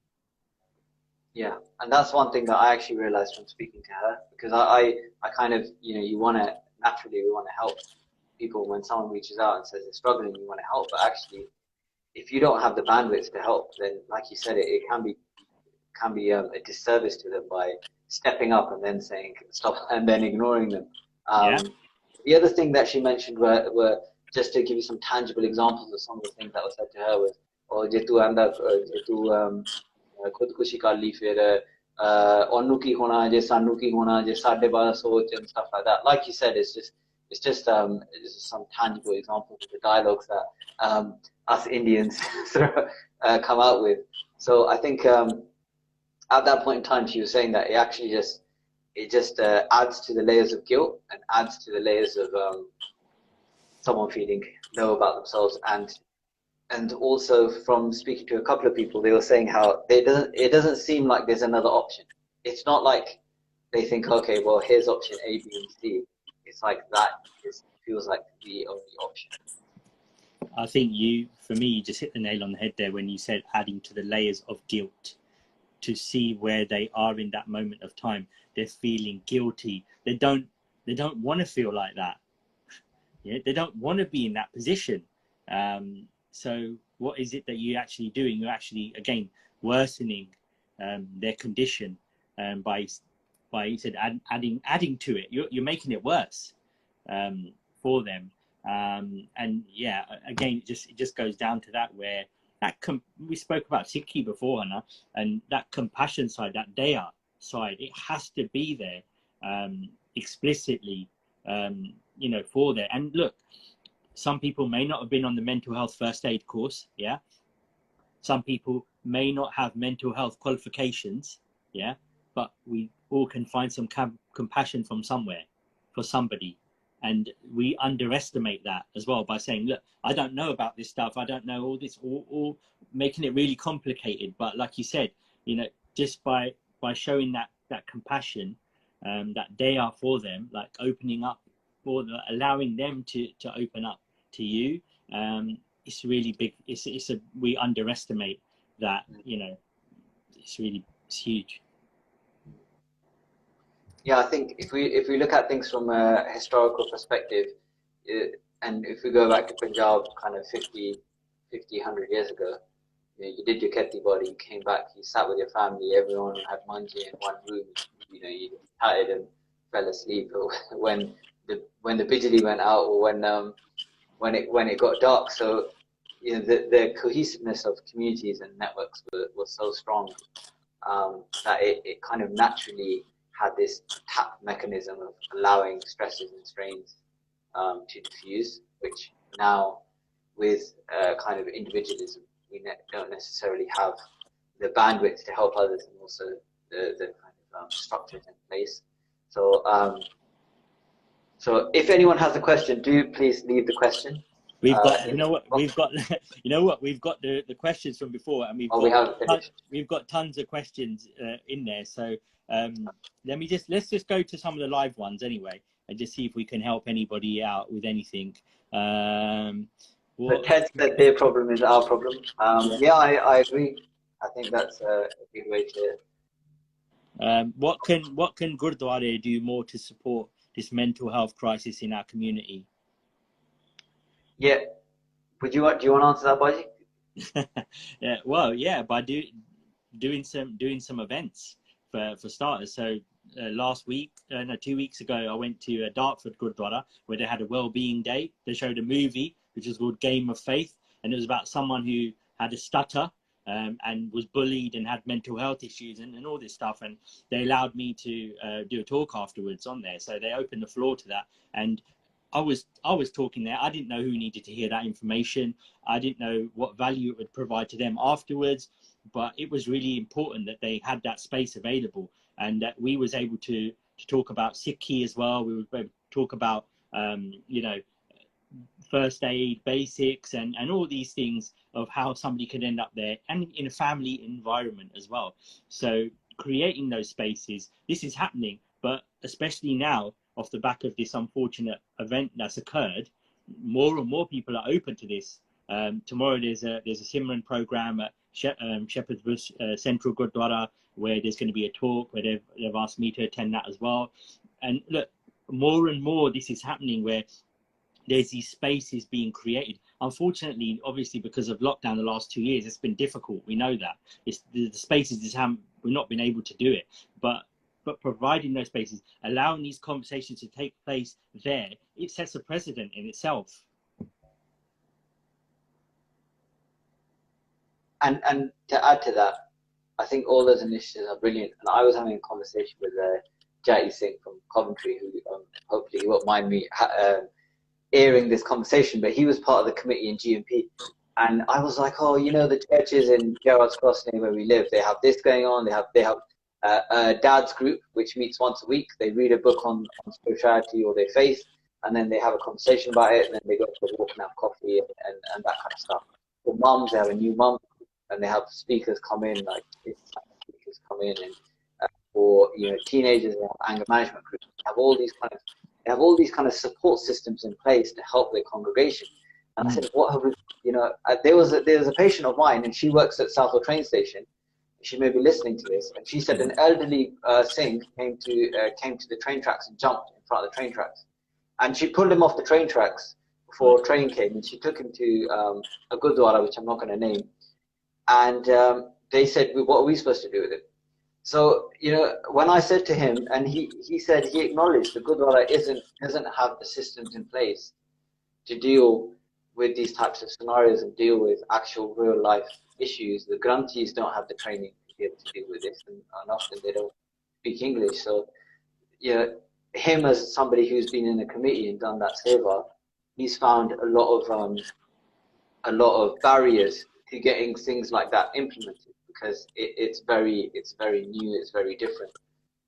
yeah and that's one thing that i actually realized from speaking to her because i i, I kind of you know you want to naturally we want to help people when someone reaches out and says they're struggling you want to help but actually if you don't have the bandwidth to help then like you said it, it can be can be um, a disservice to them by stepping up and then saying stop <laughs> and then ignoring them. Um, yeah. The other thing that she mentioned were, were just to give you some tangible examples of some of the things that was said to her was or je tu anda je tu ਖੁਦਕੁਸ਼ੀ ਕਰ ਲਈ ਫਿਰ ਉਹਨੂੰ ਕੀ ਹੋਣਾ ਜੇ ਸਾਨੂੰ ਕੀ ਹੋਣਾ ਜੇ ਸਾਡੇ ਬਾਰੇ ਸੋਚ and stuff like that like you said it's just it's just um it's just some tangible examples of the dialogues that um, us Indians <laughs> sort of uh, come out with so I think um, at that point in time, she was saying that it actually just it just uh, adds to the layers of guilt and adds to the layers of um, someone feeling low about themselves and and also from speaking to a couple of people, they were saying how it doesn't it doesn't seem like there's another option. It's not like they think, okay, well, here's option A, B, and C. It's like that is, feels like the only option. I think you, for me, you just hit the nail on the head there when you said adding to the layers of guilt to see where they are in that moment of time. They're feeling guilty. They don't they don't want to feel like that. Yeah, they don't want to be in that position. Um, so what is it that you're actually doing? You're actually again worsening um, their condition um, by by you said add, adding adding to it. You're you're making it worse um, for them. Um, and yeah, again, it just it just goes down to that where that com- we spoke about Sikhi before, Hannah, and that compassion side, that daya side, it has to be there um, explicitly, um, you know, for there. And look, some people may not have been on the mental health first aid course, yeah. Some people may not have mental health qualifications, yeah, but we all can find some com- compassion from somewhere for somebody. And we underestimate that as well by saying look i don't know about this stuff. I don't know all this all, all making it really complicated. But like you said you know just by by showing that that compassion um, that they are for them like opening up the allowing them to to open up to you um, it's really big it's it's a we underestimate that you know it's really it's huge. Yeah, I think if we if we look at things from a historical perspective, it, and if we go back to Punjab, kind of 50, 50 100 years ago, you, know, you did your kheti body, you came back, you sat with your family, everyone had manji in one room, you know, you chatted and fell asleep <laughs> when the when the bijli went out or when um when it when it got dark. So you know the, the cohesiveness of communities and networks was, was so strong um, that it, it kind of naturally had this tap mechanism of allowing stresses and strains um, to diffuse, which now with uh, kind of individualism, we ne- don't necessarily have the bandwidth to help others and also the, the kind of um, structures in place. So, um, so if anyone has a question, do please leave the question. We've got, uh, you know what, we've got, <laughs> you know what, we've got the, the questions from before, and we've oh, got, we tons, we've got tons of questions uh, in there. So um, let me just let's just go to some of the live ones anyway, and just see if we can help anybody out with anything. Um, what... Ted said their problem is our problem. Um, yeah, yeah I, I agree. I think that's a good way to. Um, what can what can Gurdwara do more to support this mental health crisis in our community? Yeah, would you do you want to answer that, Baji? <laughs> yeah, well, yeah, by do, doing some doing some events for, for starters. So uh, last week, uh, no, two weeks ago, I went to uh, Dartford Gurdwara where they had a well-being day. They showed a movie which was called Game of Faith, and it was about someone who had a stutter um, and was bullied and had mental health issues and, and all this stuff. And they allowed me to uh, do a talk afterwards on there. So they opened the floor to that. And I was I was talking there. I didn't know who needed to hear that information. I didn't know what value it would provide to them afterwards. But it was really important that they had that space available and that we was able to to talk about Sikhi as well. We were able to talk about um, you know first aid basics and and all these things of how somebody could end up there and in a family environment as well. So creating those spaces, this is happening, but especially now off the back of this unfortunate event that's occurred, more and more people are open to this. Um, tomorrow there's a there's a Simran program at she- um, Shepherd's Bush uh, Central Gurdwara where there's going to be a talk where they've, they've asked me to attend that as well. And look, more and more this is happening where there's these spaces being created. Unfortunately, obviously because of lockdown the last two years, it's been difficult. We know that it's the, the spaces just haven't we've not been able to do it. But but providing those spaces, allowing these conversations to take place there, it sets a precedent in itself. And and to add to that, I think all those initiatives are brilliant. And I was having a conversation with uh, Jati Singh from Coventry, who um, hopefully won't mind me uh, airing this conversation, but he was part of the committee in GNP. And I was like, oh, you know, the churches in Gerrards Cross, near where we live, they have this going on. They have they have uh, a dad's group which meets once a week. They read a book on, on spirituality or their faith, and then they have a conversation about it, and then they go for a walk and have coffee and, and, and that kind of stuff. For mums, they have a new mum, and they have speakers come in, like speakers come in, and uh, for you know teenagers, they have anger management groups. They have all these kind of they have all these kind of support systems in place to help their congregation. And I said, what have we, you know, there was a, there was a patient of mine, and she works at Southall train station. She may be listening to this, and she said an elderly uh, Singh came to uh, came to the train tracks and jumped in front of the train tracks, and she pulled him off the train tracks before a train came, and she took him to um, a gurdwara, which I'm not going to name, and um, they said, "What are we supposed to do with it?" So you know, when I said to him, and he he said he acknowledged the gurdwara isn't doesn't have the systems in place to deal with these types of scenarios and deal with actual real life issues. The granthis don't have the training to be able to deal with this, and, and often they don't speak English. So, you know, him as somebody who's been in a committee and done that seva, he's found a lot of um, a lot of barriers to getting things like that implemented because it, it's very it's very new, it's very different.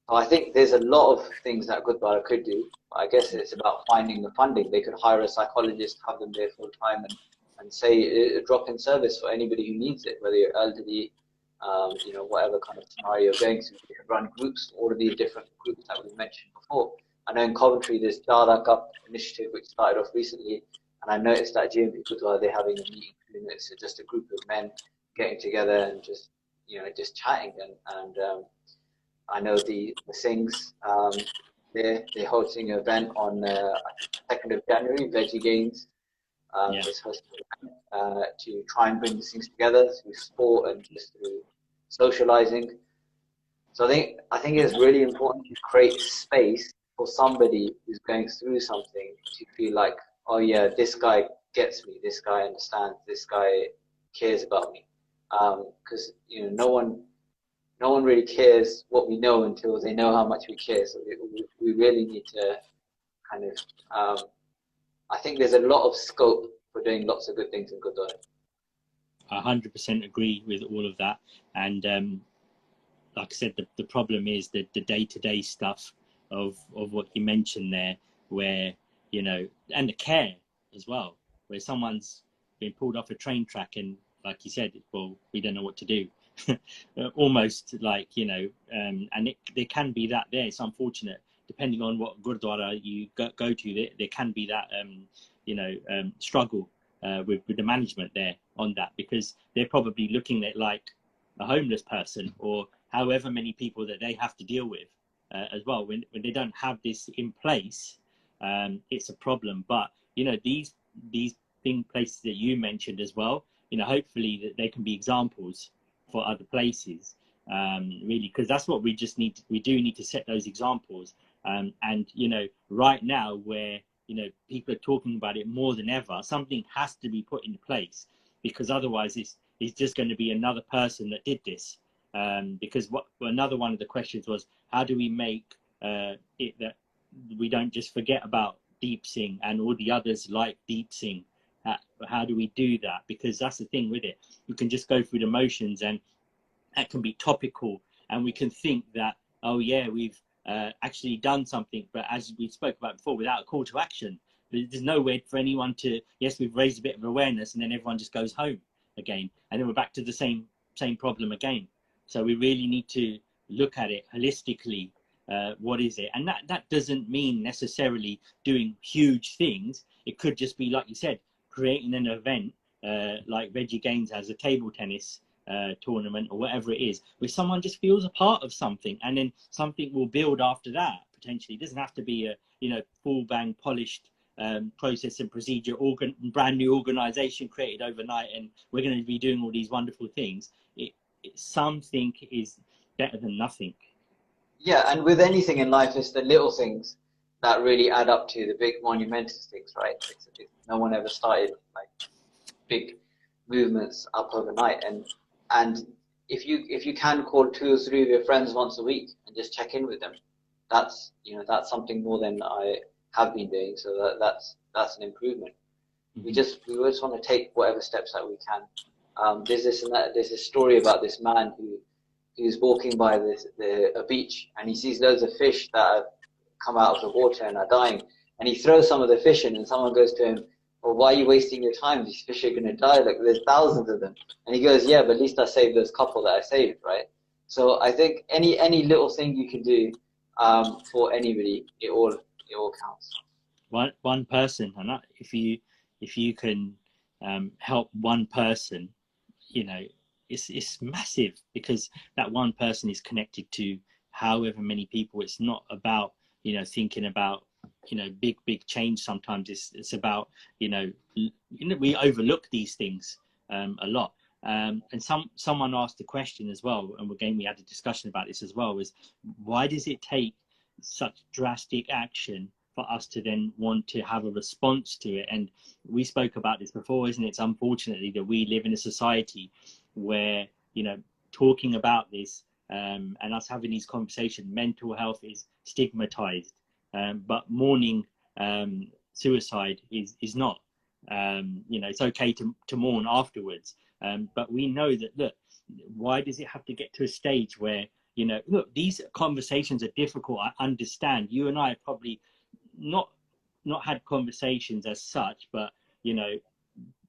So I think there's a lot of things that Gurdwara could do. I guess it's about finding the funding. They could hire a psychologist, have them there full time, and, and say a drop-in service for anybody who needs it, whether you're elderly, um, you know, whatever kind of scenario you're going through. You run groups, all of these different groups that we mentioned before. I know in Coventry there's Dada Cup initiative which started off recently, and I noticed that GNP Gurdwara they're having a meeting. It's just a group of men getting together and just you know just chatting and and um, I know the, the Singhs, um, they're, they're hosting an event on uh, 2nd of January, Veggie Games. Um, yeah. is hosting uh, to try and bring the things together through sport and just through socializing. So I think I think it's really important to create space for somebody who's going through something to feel like, oh yeah, this guy gets me, this guy understands, this guy cares about me. Because um, you know, no one no one really cares what we know until they know how much we care. So we, really need to kind of, um, I think there's a lot of scope for doing lots of good things in Gurdwara. I 100% agree with all of that. And um, like I said, the, the problem is the, the day-to-day stuff of, of what you mentioned there, where, you know, and the care as well, where someone's been pulled off a train track and like you said, well, we don't know what to do. <laughs> Almost like you know um, and it, there can be that there. It's unfortunate. Depending on what gurdwara you go, go to there, there can be that um, you know um, struggle uh, with, with the management there on that because they're probably looking at like a homeless person or however many people that they have to deal with uh, as well. When, when they don't have this in place um, it's a problem. But you know these these thing places that you mentioned as well you know hopefully that they can be examples for other places um, really because that's what we just need to, we do need to set those examples um, and you know right now where you know people are talking about it more than ever something has to be put in place because otherwise it's is just going to be another person that did this. Um, because what another one of the questions was, how do we make uh, it that we don't just forget about Deep Singh and all the others like Deep Singh? How, how do we do that? Because that's the thing with it. You can just go through the motions and that can be topical and we can think that, oh yeah, we've uh, actually done something, but as we spoke about before, without a call to action, there's no way for anyone to, yes, we've raised a bit of awareness and then everyone just goes home again. And then we're back to the same, same problem again. So we really need to look at it holistically. Uh, what is it? And that, that doesn't mean necessarily doing huge things. It could just be, like you said, creating an event uh, like Reggie Gaines has a table tennis uh, tournament or whatever it is, where someone just feels a part of something, and then something will build after that. Potentially, it doesn't have to be a you know full bang polished um, process and procedure, organ, brand new organization created overnight, and we're going to be doing all these wonderful things. It, it, something is better than nothing. Yeah, and with anything in life, it's the little things that really add up to the big monumental things, right? No one ever started like big movements up overnight, and and if you if you can call two or three of your friends once a week and just check in with them, that's you know that's something more than I have been doing. So that, that's that's an improvement. Mm-hmm. We just we just want to take whatever steps that we can. Um, there's this and there's this story about this man who who's walking by this the, a beach and he sees loads of fish that have come out of the water and are dying, and he throws some of the fish in, and someone goes to him, well, why are you wasting your time? These fish are going to die. Like there's thousands of them. And he goes, yeah, but at least I saved those couple that I saved, right? So I think any any little thing you can do um, for anybody, it all it all counts. One one person, and if you if you can um, help one person, you know, it's it's massive because that one person is connected to however many people. It's not about you know thinking about you know big big change sometimes. It's it's about you know, you know we overlook these things um, a lot. Um, and some someone asked a question as well and again we had a discussion about this as well was why does it take such drastic action for us to then want to have a response to it? And we spoke about this before isn't it? It's unfortunately that we live in a society where you know talking about this um, and us having these conversations mental health is stigmatized um, but mourning um, suicide is is not. Um, you know, it's okay to to mourn afterwards, um, but we know that look, why does it have to get to a stage where you know, look, these conversations are difficult. I understand. You and I have probably not not had conversations as such, but you know,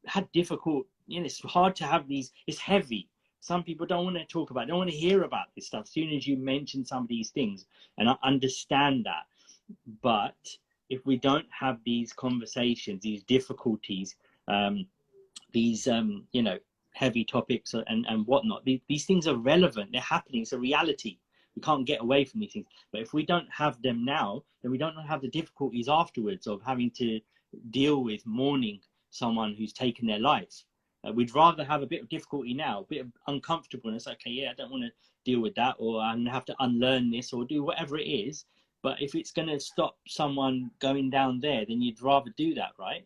had difficult. You know, it's hard to have these. It's heavy. Some people don't want to talk about. Don't want to hear about this stuff. As soon as you mention some of these things, and I understand that. But if we don't have these conversations, these difficulties, um, these um, you know heavy topics and and whatnot, these, these things are relevant. They're happening. It's a reality. We can't get away from these things. But if we don't have them now, then we don't have the difficulties afterwards of having to deal with mourning someone who's taken their life. Uh, we'd rather have a bit of difficulty now, a bit of uncomfortableness. Okay, yeah, I don't want to deal with that, or I'm gonna have to unlearn this, or do whatever it is. But if it's going to stop someone going down there, then you'd rather do that, right?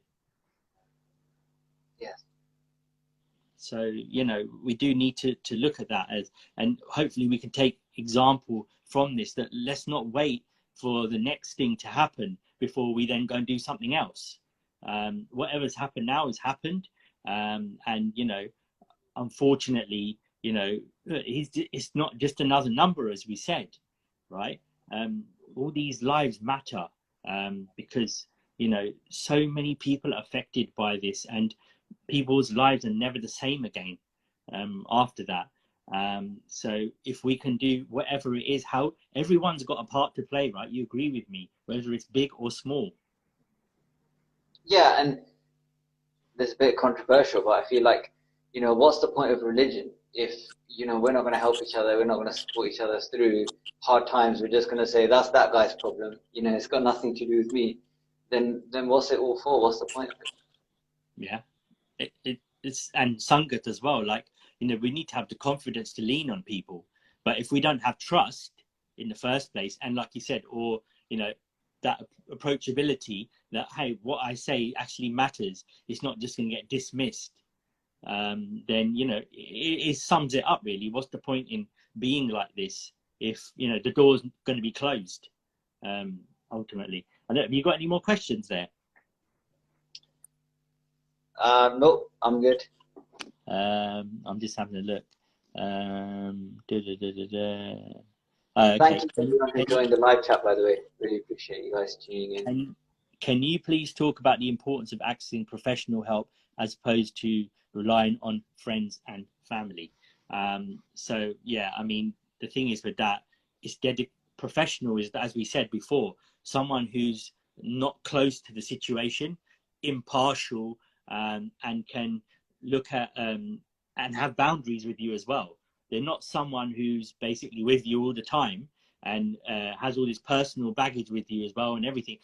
Yes. So you know we do need to to look at that as, and hopefully we can take example from this. That let's not wait for the next thing to happen before we then go and do something else. Um, whatever's happened now has happened, um, and you know, unfortunately, you know, it's not just another number, as we said, right? Um, all these lives matter um, because you know so many people are affected by this and people's lives are never the same again um, after that. Um, so if we can do whatever it is how everyone's got a part to play right? You agree with me whether it's big or small. Yeah and this is a bit controversial but i feel like you know what's the point of religion if you know we're not going to help each other, we're not going to support each other through hard times. We're just going to say that's that guy's problem. You know, it's got nothing to do with me. Then, then what's it all for? What's the point of it? Yeah, it, it it's and sangat as well. Like you know, we need to have the confidence to lean on people. But if we don't have trust in the first place, and like you said, or you know, that approachability that hey, what I say actually matters. It's not just going to get dismissed um, then you know it, it sums it up really. What's the point in being like this if you know the door's going to be closed um, ultimately? I don't, have you got any more questions there? Uh, no, I'm good. Um, I'm just having a look. Um, da, da, da, uh, Thank you for joining the live chat, by the way. Really appreciate you guys tuning in. And can you please talk about the importance of accessing professional help as opposed to relying on friends and family? Um, so yeah, I mean, the thing is with that, it's dedicated professional is as we said before, someone who's not close to the situation, impartial, um, and can look at um, and have boundaries with you as well. They're not someone who's basically with you all the time and uh, has all this personal baggage with you as well and everything.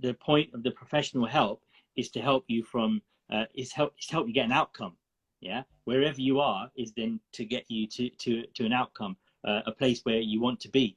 The point of the professional help is to help you from uh, is help is to help you get an outcome. Yeah, wherever you are is then to get you to to to an outcome, uh, a place where you want to be.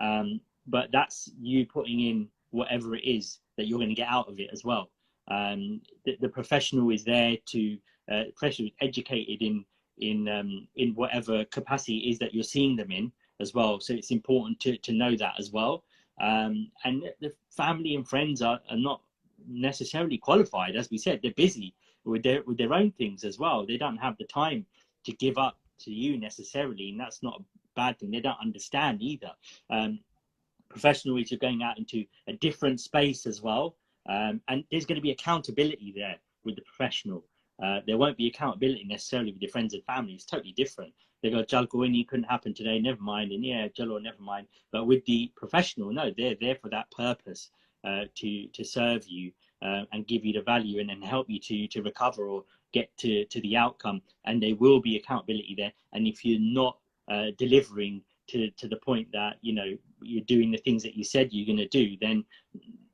Um, but that's you putting in whatever it is that you're going to get out of it as well. Um, the, the, professional is there to uh, professional educated in in um, in whatever capacity is that you're seeing them in as well. So it's important to to know that as well. Um, and the family and friends are, are not necessarily qualified, as we said. They're busy with their with their own things as well. They don't have the time to give up to you necessarily, and that's not a bad thing. They don't understand either. Um, professionals are going out into a different space as well, um, and there's going to be accountability there with the professional. Uh, there won't be accountability necessarily with your friends and family. It's totally different. They go, Jalgoini couldn't happen today, never mind. And yeah, Jalo, never mind. But with the professional, no, they're there for that purpose uh, to to serve you uh, and give you the value and then help you to to recover or get to to the outcome. And there will be accountability there. And if you're not uh, delivering to to the point that you know you're doing the things that you said you're going to do, then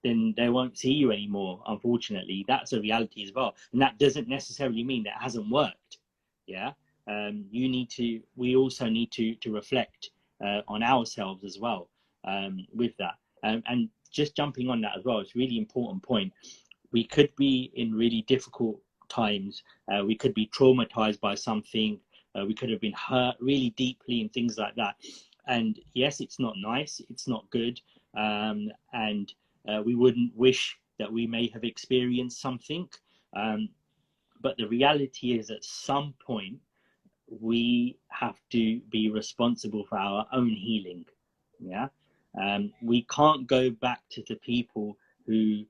then they won't see you anymore. Unfortunately, that's a reality as well, and that doesn't necessarily mean that hasn't worked. Yeah, um, you need to. We also need to to reflect uh, on ourselves as well um, with that, um, and just jumping on that as well. It's a really important point. We could be in really difficult times. Uh, we could be traumatized by something. Uh, we could have been hurt really deeply and things like that. And yes, it's not nice. It's not good. Um, and uh, we wouldn't wish that we may have experienced something. Um, but the reality is, at some point, we have to be responsible for our own healing. Yeah. Um, we can't go back to the people who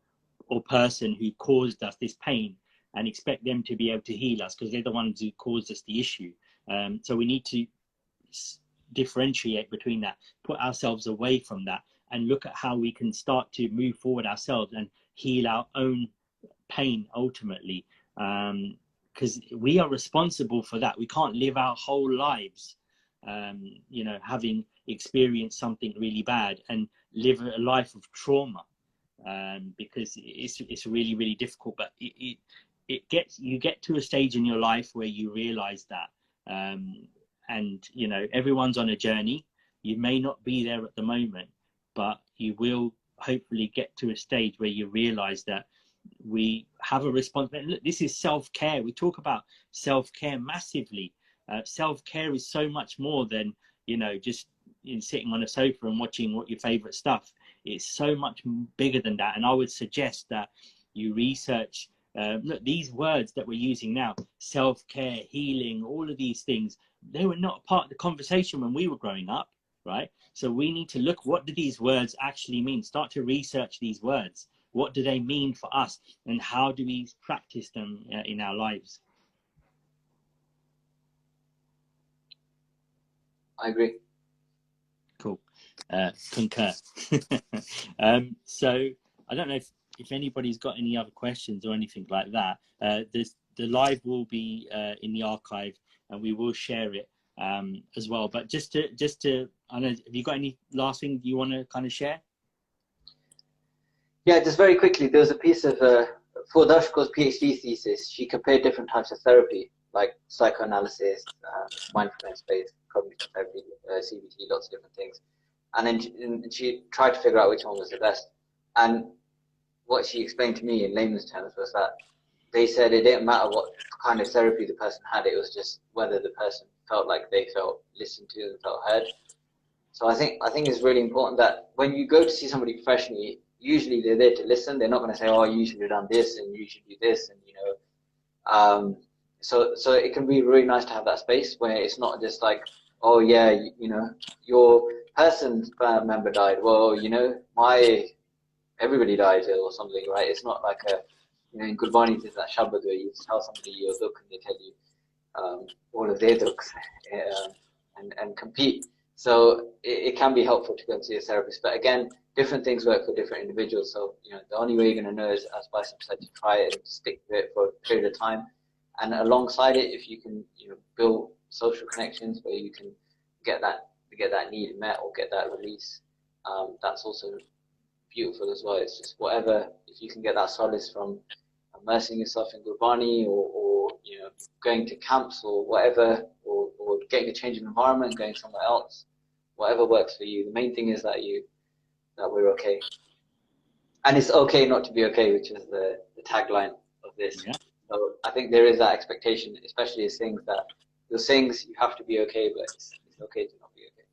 or person who caused us this pain and expect them to be able to heal us because they're the ones who caused us the issue. Um, so we need to differentiate between that, put ourselves away from that, and look at how we can start to move forward ourselves and heal our own pain ultimately. Because um, we are responsible for that. We can't live our whole lives, um, you know, having experienced something really bad and live a life of trauma. Um, because it's it's really really difficult. But it, it it gets you get to a stage in your life where you realize that um, and you know everyone's on a journey. You may not be there at the moment but you will hopefully get to a stage where you realize that we have a responsibility. Look this is self-care. We talk about self-care massively. Uh, self-care is so much more than you know just in sitting on a sofa and watching what your favorite stuff. It's so much bigger than that. And i would suggest that you research uh, look, these words that we're using now, self-care, healing, all of these things, they were not part of the conversation when we were growing up, right? So we need to look, what do these words actually mean? Start to research these words. What do they mean for us? And how do we practice them uh, in our lives? I agree. Cool. Uh, concur. <laughs> um, so I don't know if if anybody's got any other questions or anything like that, uh, this, the live will be uh, in the archive and we will share it um, as well. But just to, just to, I know, have you got any last thing you want to kind of share? Yeah, just very quickly, there was a piece of, uh, for Darshiko's PhD thesis, she compared different types of therapy, like psychoanalysis, uh, mindfulness-based cognitive therapy, uh, CBT, lots of different things. And then she, and she tried to figure out which one was the best. And what she explained to me in layman's terms was that they said it didn't matter what kind of therapy the person had, it was just whether the person felt like they felt listened to and felt heard. So I think I think it's really important that when you go to see somebody professionally, usually they're there to listen. They're not going to say, "Oh, you should have done this and you should do this," and you know. Um, so so it can be really nice to have that space where it's not just like, "Oh yeah, you, you know, your person's member died. Well, you know, my everybody died or something, right? It's not like a you know, in Gurbani there's that Shabad where you tell somebody your duk and they tell you um, all of their duks uh, <laughs> and, and compete. So it, it, can be helpful to go and see a therapist. But again, different things work for different individuals. So, you know, the only way you're going to know is, as Basim said, to try it and stick to it for a period of time. And alongside it, if you can, you know, build social connections where you can get that get that need met or get that release, um, that's also beautiful as well. It's just whatever, if you can get that solace from immersing yourself in Gurbani or, or you know going to camps or whatever, or, or getting a change of environment, going somewhere else, whatever works for you. The main thing is that you that we're okay, and it's okay not to be okay, which is the, the tagline of this. Yeah. So I think there is that expectation, especially as things that the things you have to be okay, but it's, it's okay to not be okay.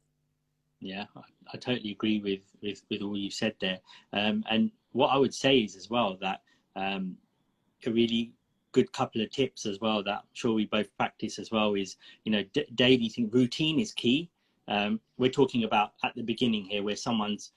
Yeah, I, I totally agree with, with, with all you said there. Um, and what I would say is as well that um, a really good couple of tips as well that I'm sure we both practice as well is you know d- daily thing routine is key. Um, we're talking about at the beginning here where someone's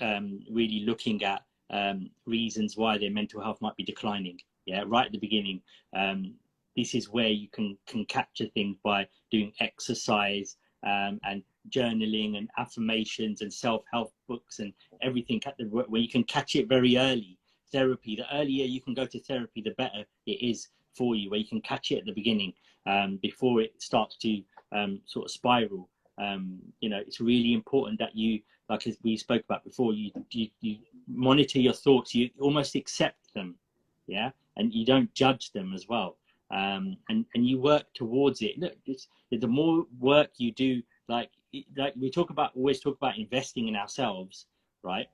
um, really looking at um, reasons why their mental health might be declining. Yeah right at the beginning. Um, this is where you can can capture things by doing exercise um, and journaling and affirmations and self-help books and everything at the where you can catch it very early therapy, the earlier you can go to therapy, the better it is for you, where you can catch it at the beginning um, before it starts to um, sort of spiral. Um, you know, it's really important that you, like we spoke about before, you, you, you monitor your thoughts, you almost accept them, yeah, and you don't judge them as well. Um, and and you work towards it. Look, the more work you do, like like we talk about, always talk about investing in ourselves, right?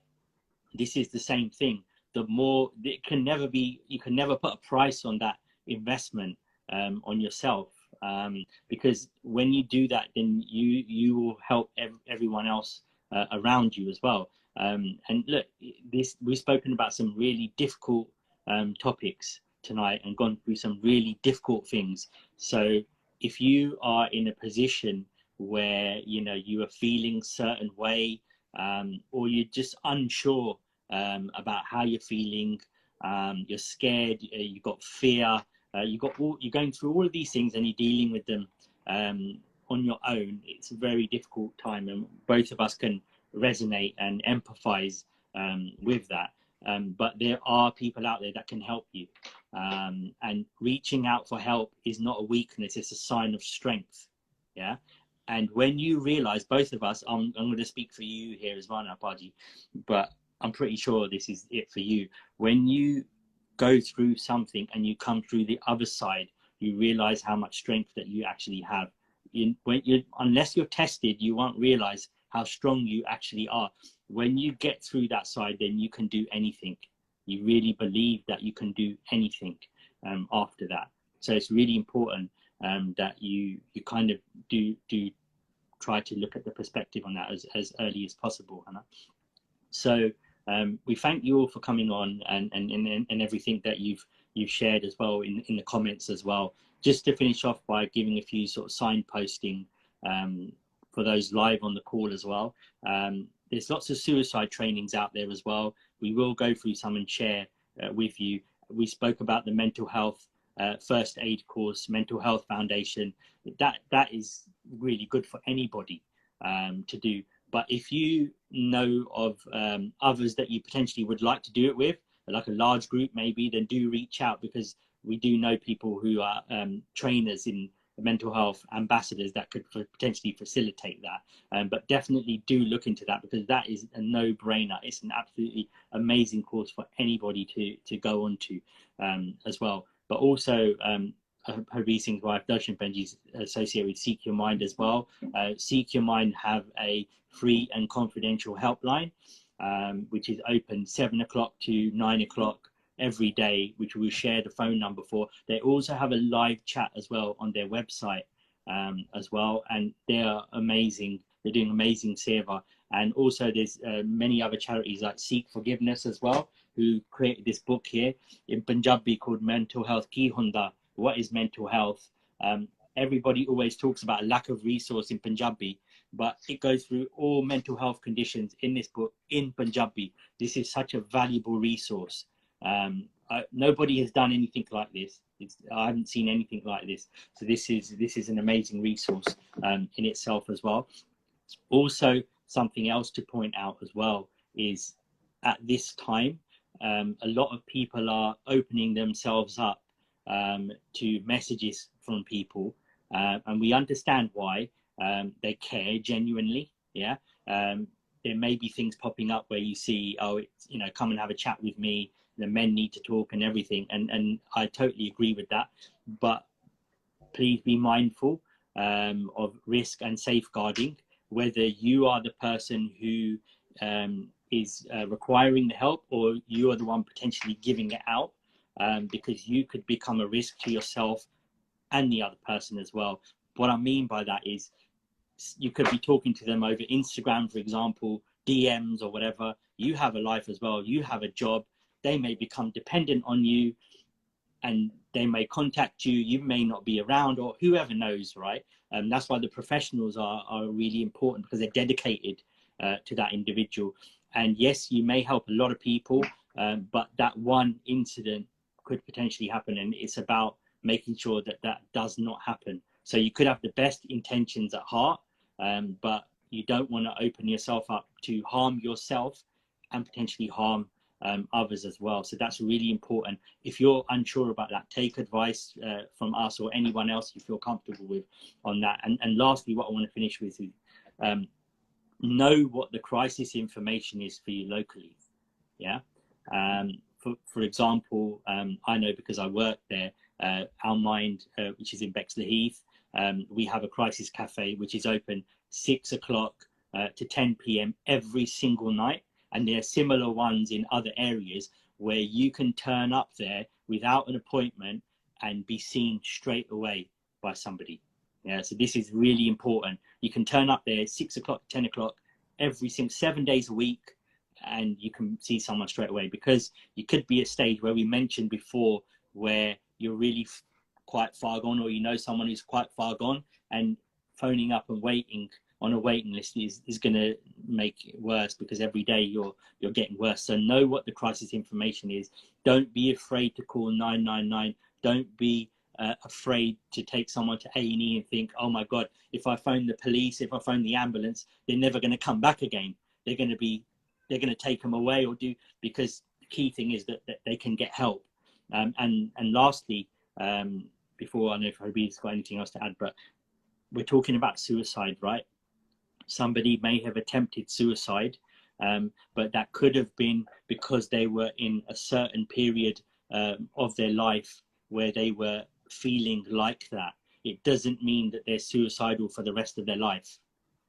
This is the same thing the more it can never be you can never put a price on that investment um, on yourself. Um, because when you do that then you you will help ev- everyone else uh, around you as well. Um, and look this we've spoken about some really difficult um, topics tonight and gone through some really difficult things. So if you are in a position where you know you are feeling certain way um, or you're just unsure um, about how you're feeling. Um, you're scared. Uh, you've got fear. Uh, you got all, you're going through all of these things and you're dealing with them um, on your own. It's a very difficult time, and both of us can resonate and empathize um, with that. Um, but there are people out there that can help you, um, and reaching out for help is not a weakness; it's a sign of strength. Yeah, and when you realize, both of us, I'm, I'm going to speak for you here as well, Napaji, but I'm pretty sure this is it for you. When you go through something and you come through the other side, you realize how much strength that you actually have. When you, unless you're tested, you won't realize how strong you actually are. When you get through that side, then you can do anything. You really believe that you can do anything um, after that. So it's really important um, that you you kind of do do try to look at the perspective on that as, as early as possible. Hannah. So um, we thank you all for coming on and, and, and, and everything that you've you've shared as well in, in the comments as well. Just to finish off by giving a few sort of signposting um, for those live on the call as well. Um, there's lots of suicide trainings out there as well. We will go through some and share uh, with you. We spoke about the mental health uh, first aid course, mental health foundation. That that is really good for anybody um, to do. But if you know of um, others that you potentially would like to do it with, like a large group maybe, then do reach out because we do know people who are um, trainers in mental health ambassadors that could potentially facilitate that. Um, but definitely do look into that because that is a no-brainer. It's an absolutely amazing course for anybody to to go on to um, as well. But also um, Harbir Singh's wife Darshan Benji is associated with Sikh Your Mind as well. Uh, Sikh Your Mind have a free and confidential helpline, um, which is open seven o'clock to nine o'clock every day, which we'll share the phone number for. They also have a live chat as well on their website um, as well, and they are amazing. They're doing amazing seva. And also, there's uh, many other charities like Seek Forgiveness as well, who created this book here in Punjabi called Mental Health Ki Hunda. What is mental health? Um, everybody always talks about a lack of resource in Punjabi, but it goes through all mental health conditions in this book in Punjabi. This is such a valuable resource. Um, I, nobody has done anything like this. It's, I haven't seen anything like this. So this is this is an amazing resource um, in itself as well. Also, something else to point out as well is at this time, um, a lot of people are opening themselves up um, to messages from people, uh, and we understand why um, they care genuinely. Yeah, um, there may be things popping up where you see, oh, it's, you know, come and have a chat with me. The men need to talk and everything, and and I totally agree with that. But please be mindful um, of risk and safeguarding. Whether you are the person who um, is uh, requiring the help or you are the one potentially giving it out um, because you could become a risk to yourself and the other person as well. What I mean by that is you could be talking to them over Instagram, for example, DMs or whatever. You have a life as well, you have a job. They may become dependent on you and they may contact you. You may not be around, or whoever knows, right? Um, that's why the professionals are, are really important because they're dedicated uh, to that individual. And yes, you may help a lot of people, um, but that one incident could potentially happen. And it's about making sure that that does not happen. So you could have the best intentions at heart, um, but you don't want to open yourself up to harm yourself and potentially harm um, others as well. So that's really important. If you're unsure about that, take advice uh, from us or anyone else you feel comfortable with on that. And, and lastly, what I want to finish with is um, know what the crisis information is for you locally. Yeah. Um, for, for example, um, I know because I work there, uh, Our Mind, uh, which is in Bexleyheath, um, we have a crisis cafe which is open six o'clock uh, to 10 p.m. every single night. And there are similar ones in other areas where you can turn up there without an appointment and be seen straight away by somebody. Yeah, so this is really important. You can turn up there six o'clock, ten o'clock, every single seven days a week, and you can see someone straight away because you could be a stage where we mentioned before where you're really f- quite far gone, or you know someone who's quite far gone, and phoning up and waiting on a waiting list is, is going to make it worse because every day you're you're getting worse. So know what the crisis information is. Don't be afraid to call 999. Don't be uh, afraid to take someone to A&E and think, oh my God, if I phone the police, if I phone the ambulance, they're never going to come back again. They're going to be, they're going to take them away or do, because the key thing is that, that they can get help. Um, and, and lastly, um, before I know if Harbir's got anything else to add, but we're talking about suicide, right? Somebody may have attempted suicide, um, but that could have been because they were in a certain period um, of their life where they were feeling like that, it doesn't mean that they're suicidal for the rest of their life.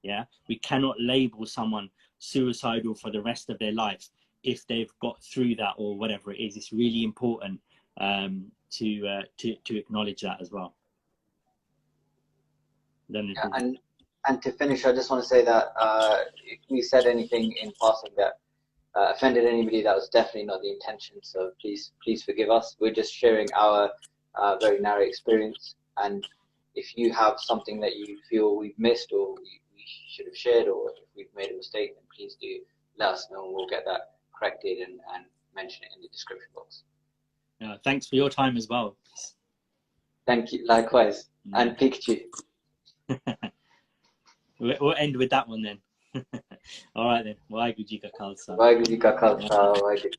Yeah, we cannot label someone suicidal for the rest of their life if they've got through that or whatever it is. It's really important um, to uh, to to acknowledge that as well. Yeah, and and to finish, I just want to say that uh, if we said anything in passing that uh, offended anybody, that was definitely not the intention. So please please forgive us. We're just sharing our uh, very narrow experience. And if you have something that you feel we've missed or we should have shared, or if we've made a mistake, then please do let us know and we'll get that corrected and, and mention it in the description box. Yeah, thanks for your time as well. Thank you, likewise, mm. and Pikachu. <laughs> we'll end with that one then. <laughs> All right then. Waheguru Ji Ka Khalsa. Waheguru Ji Ka Khalsa.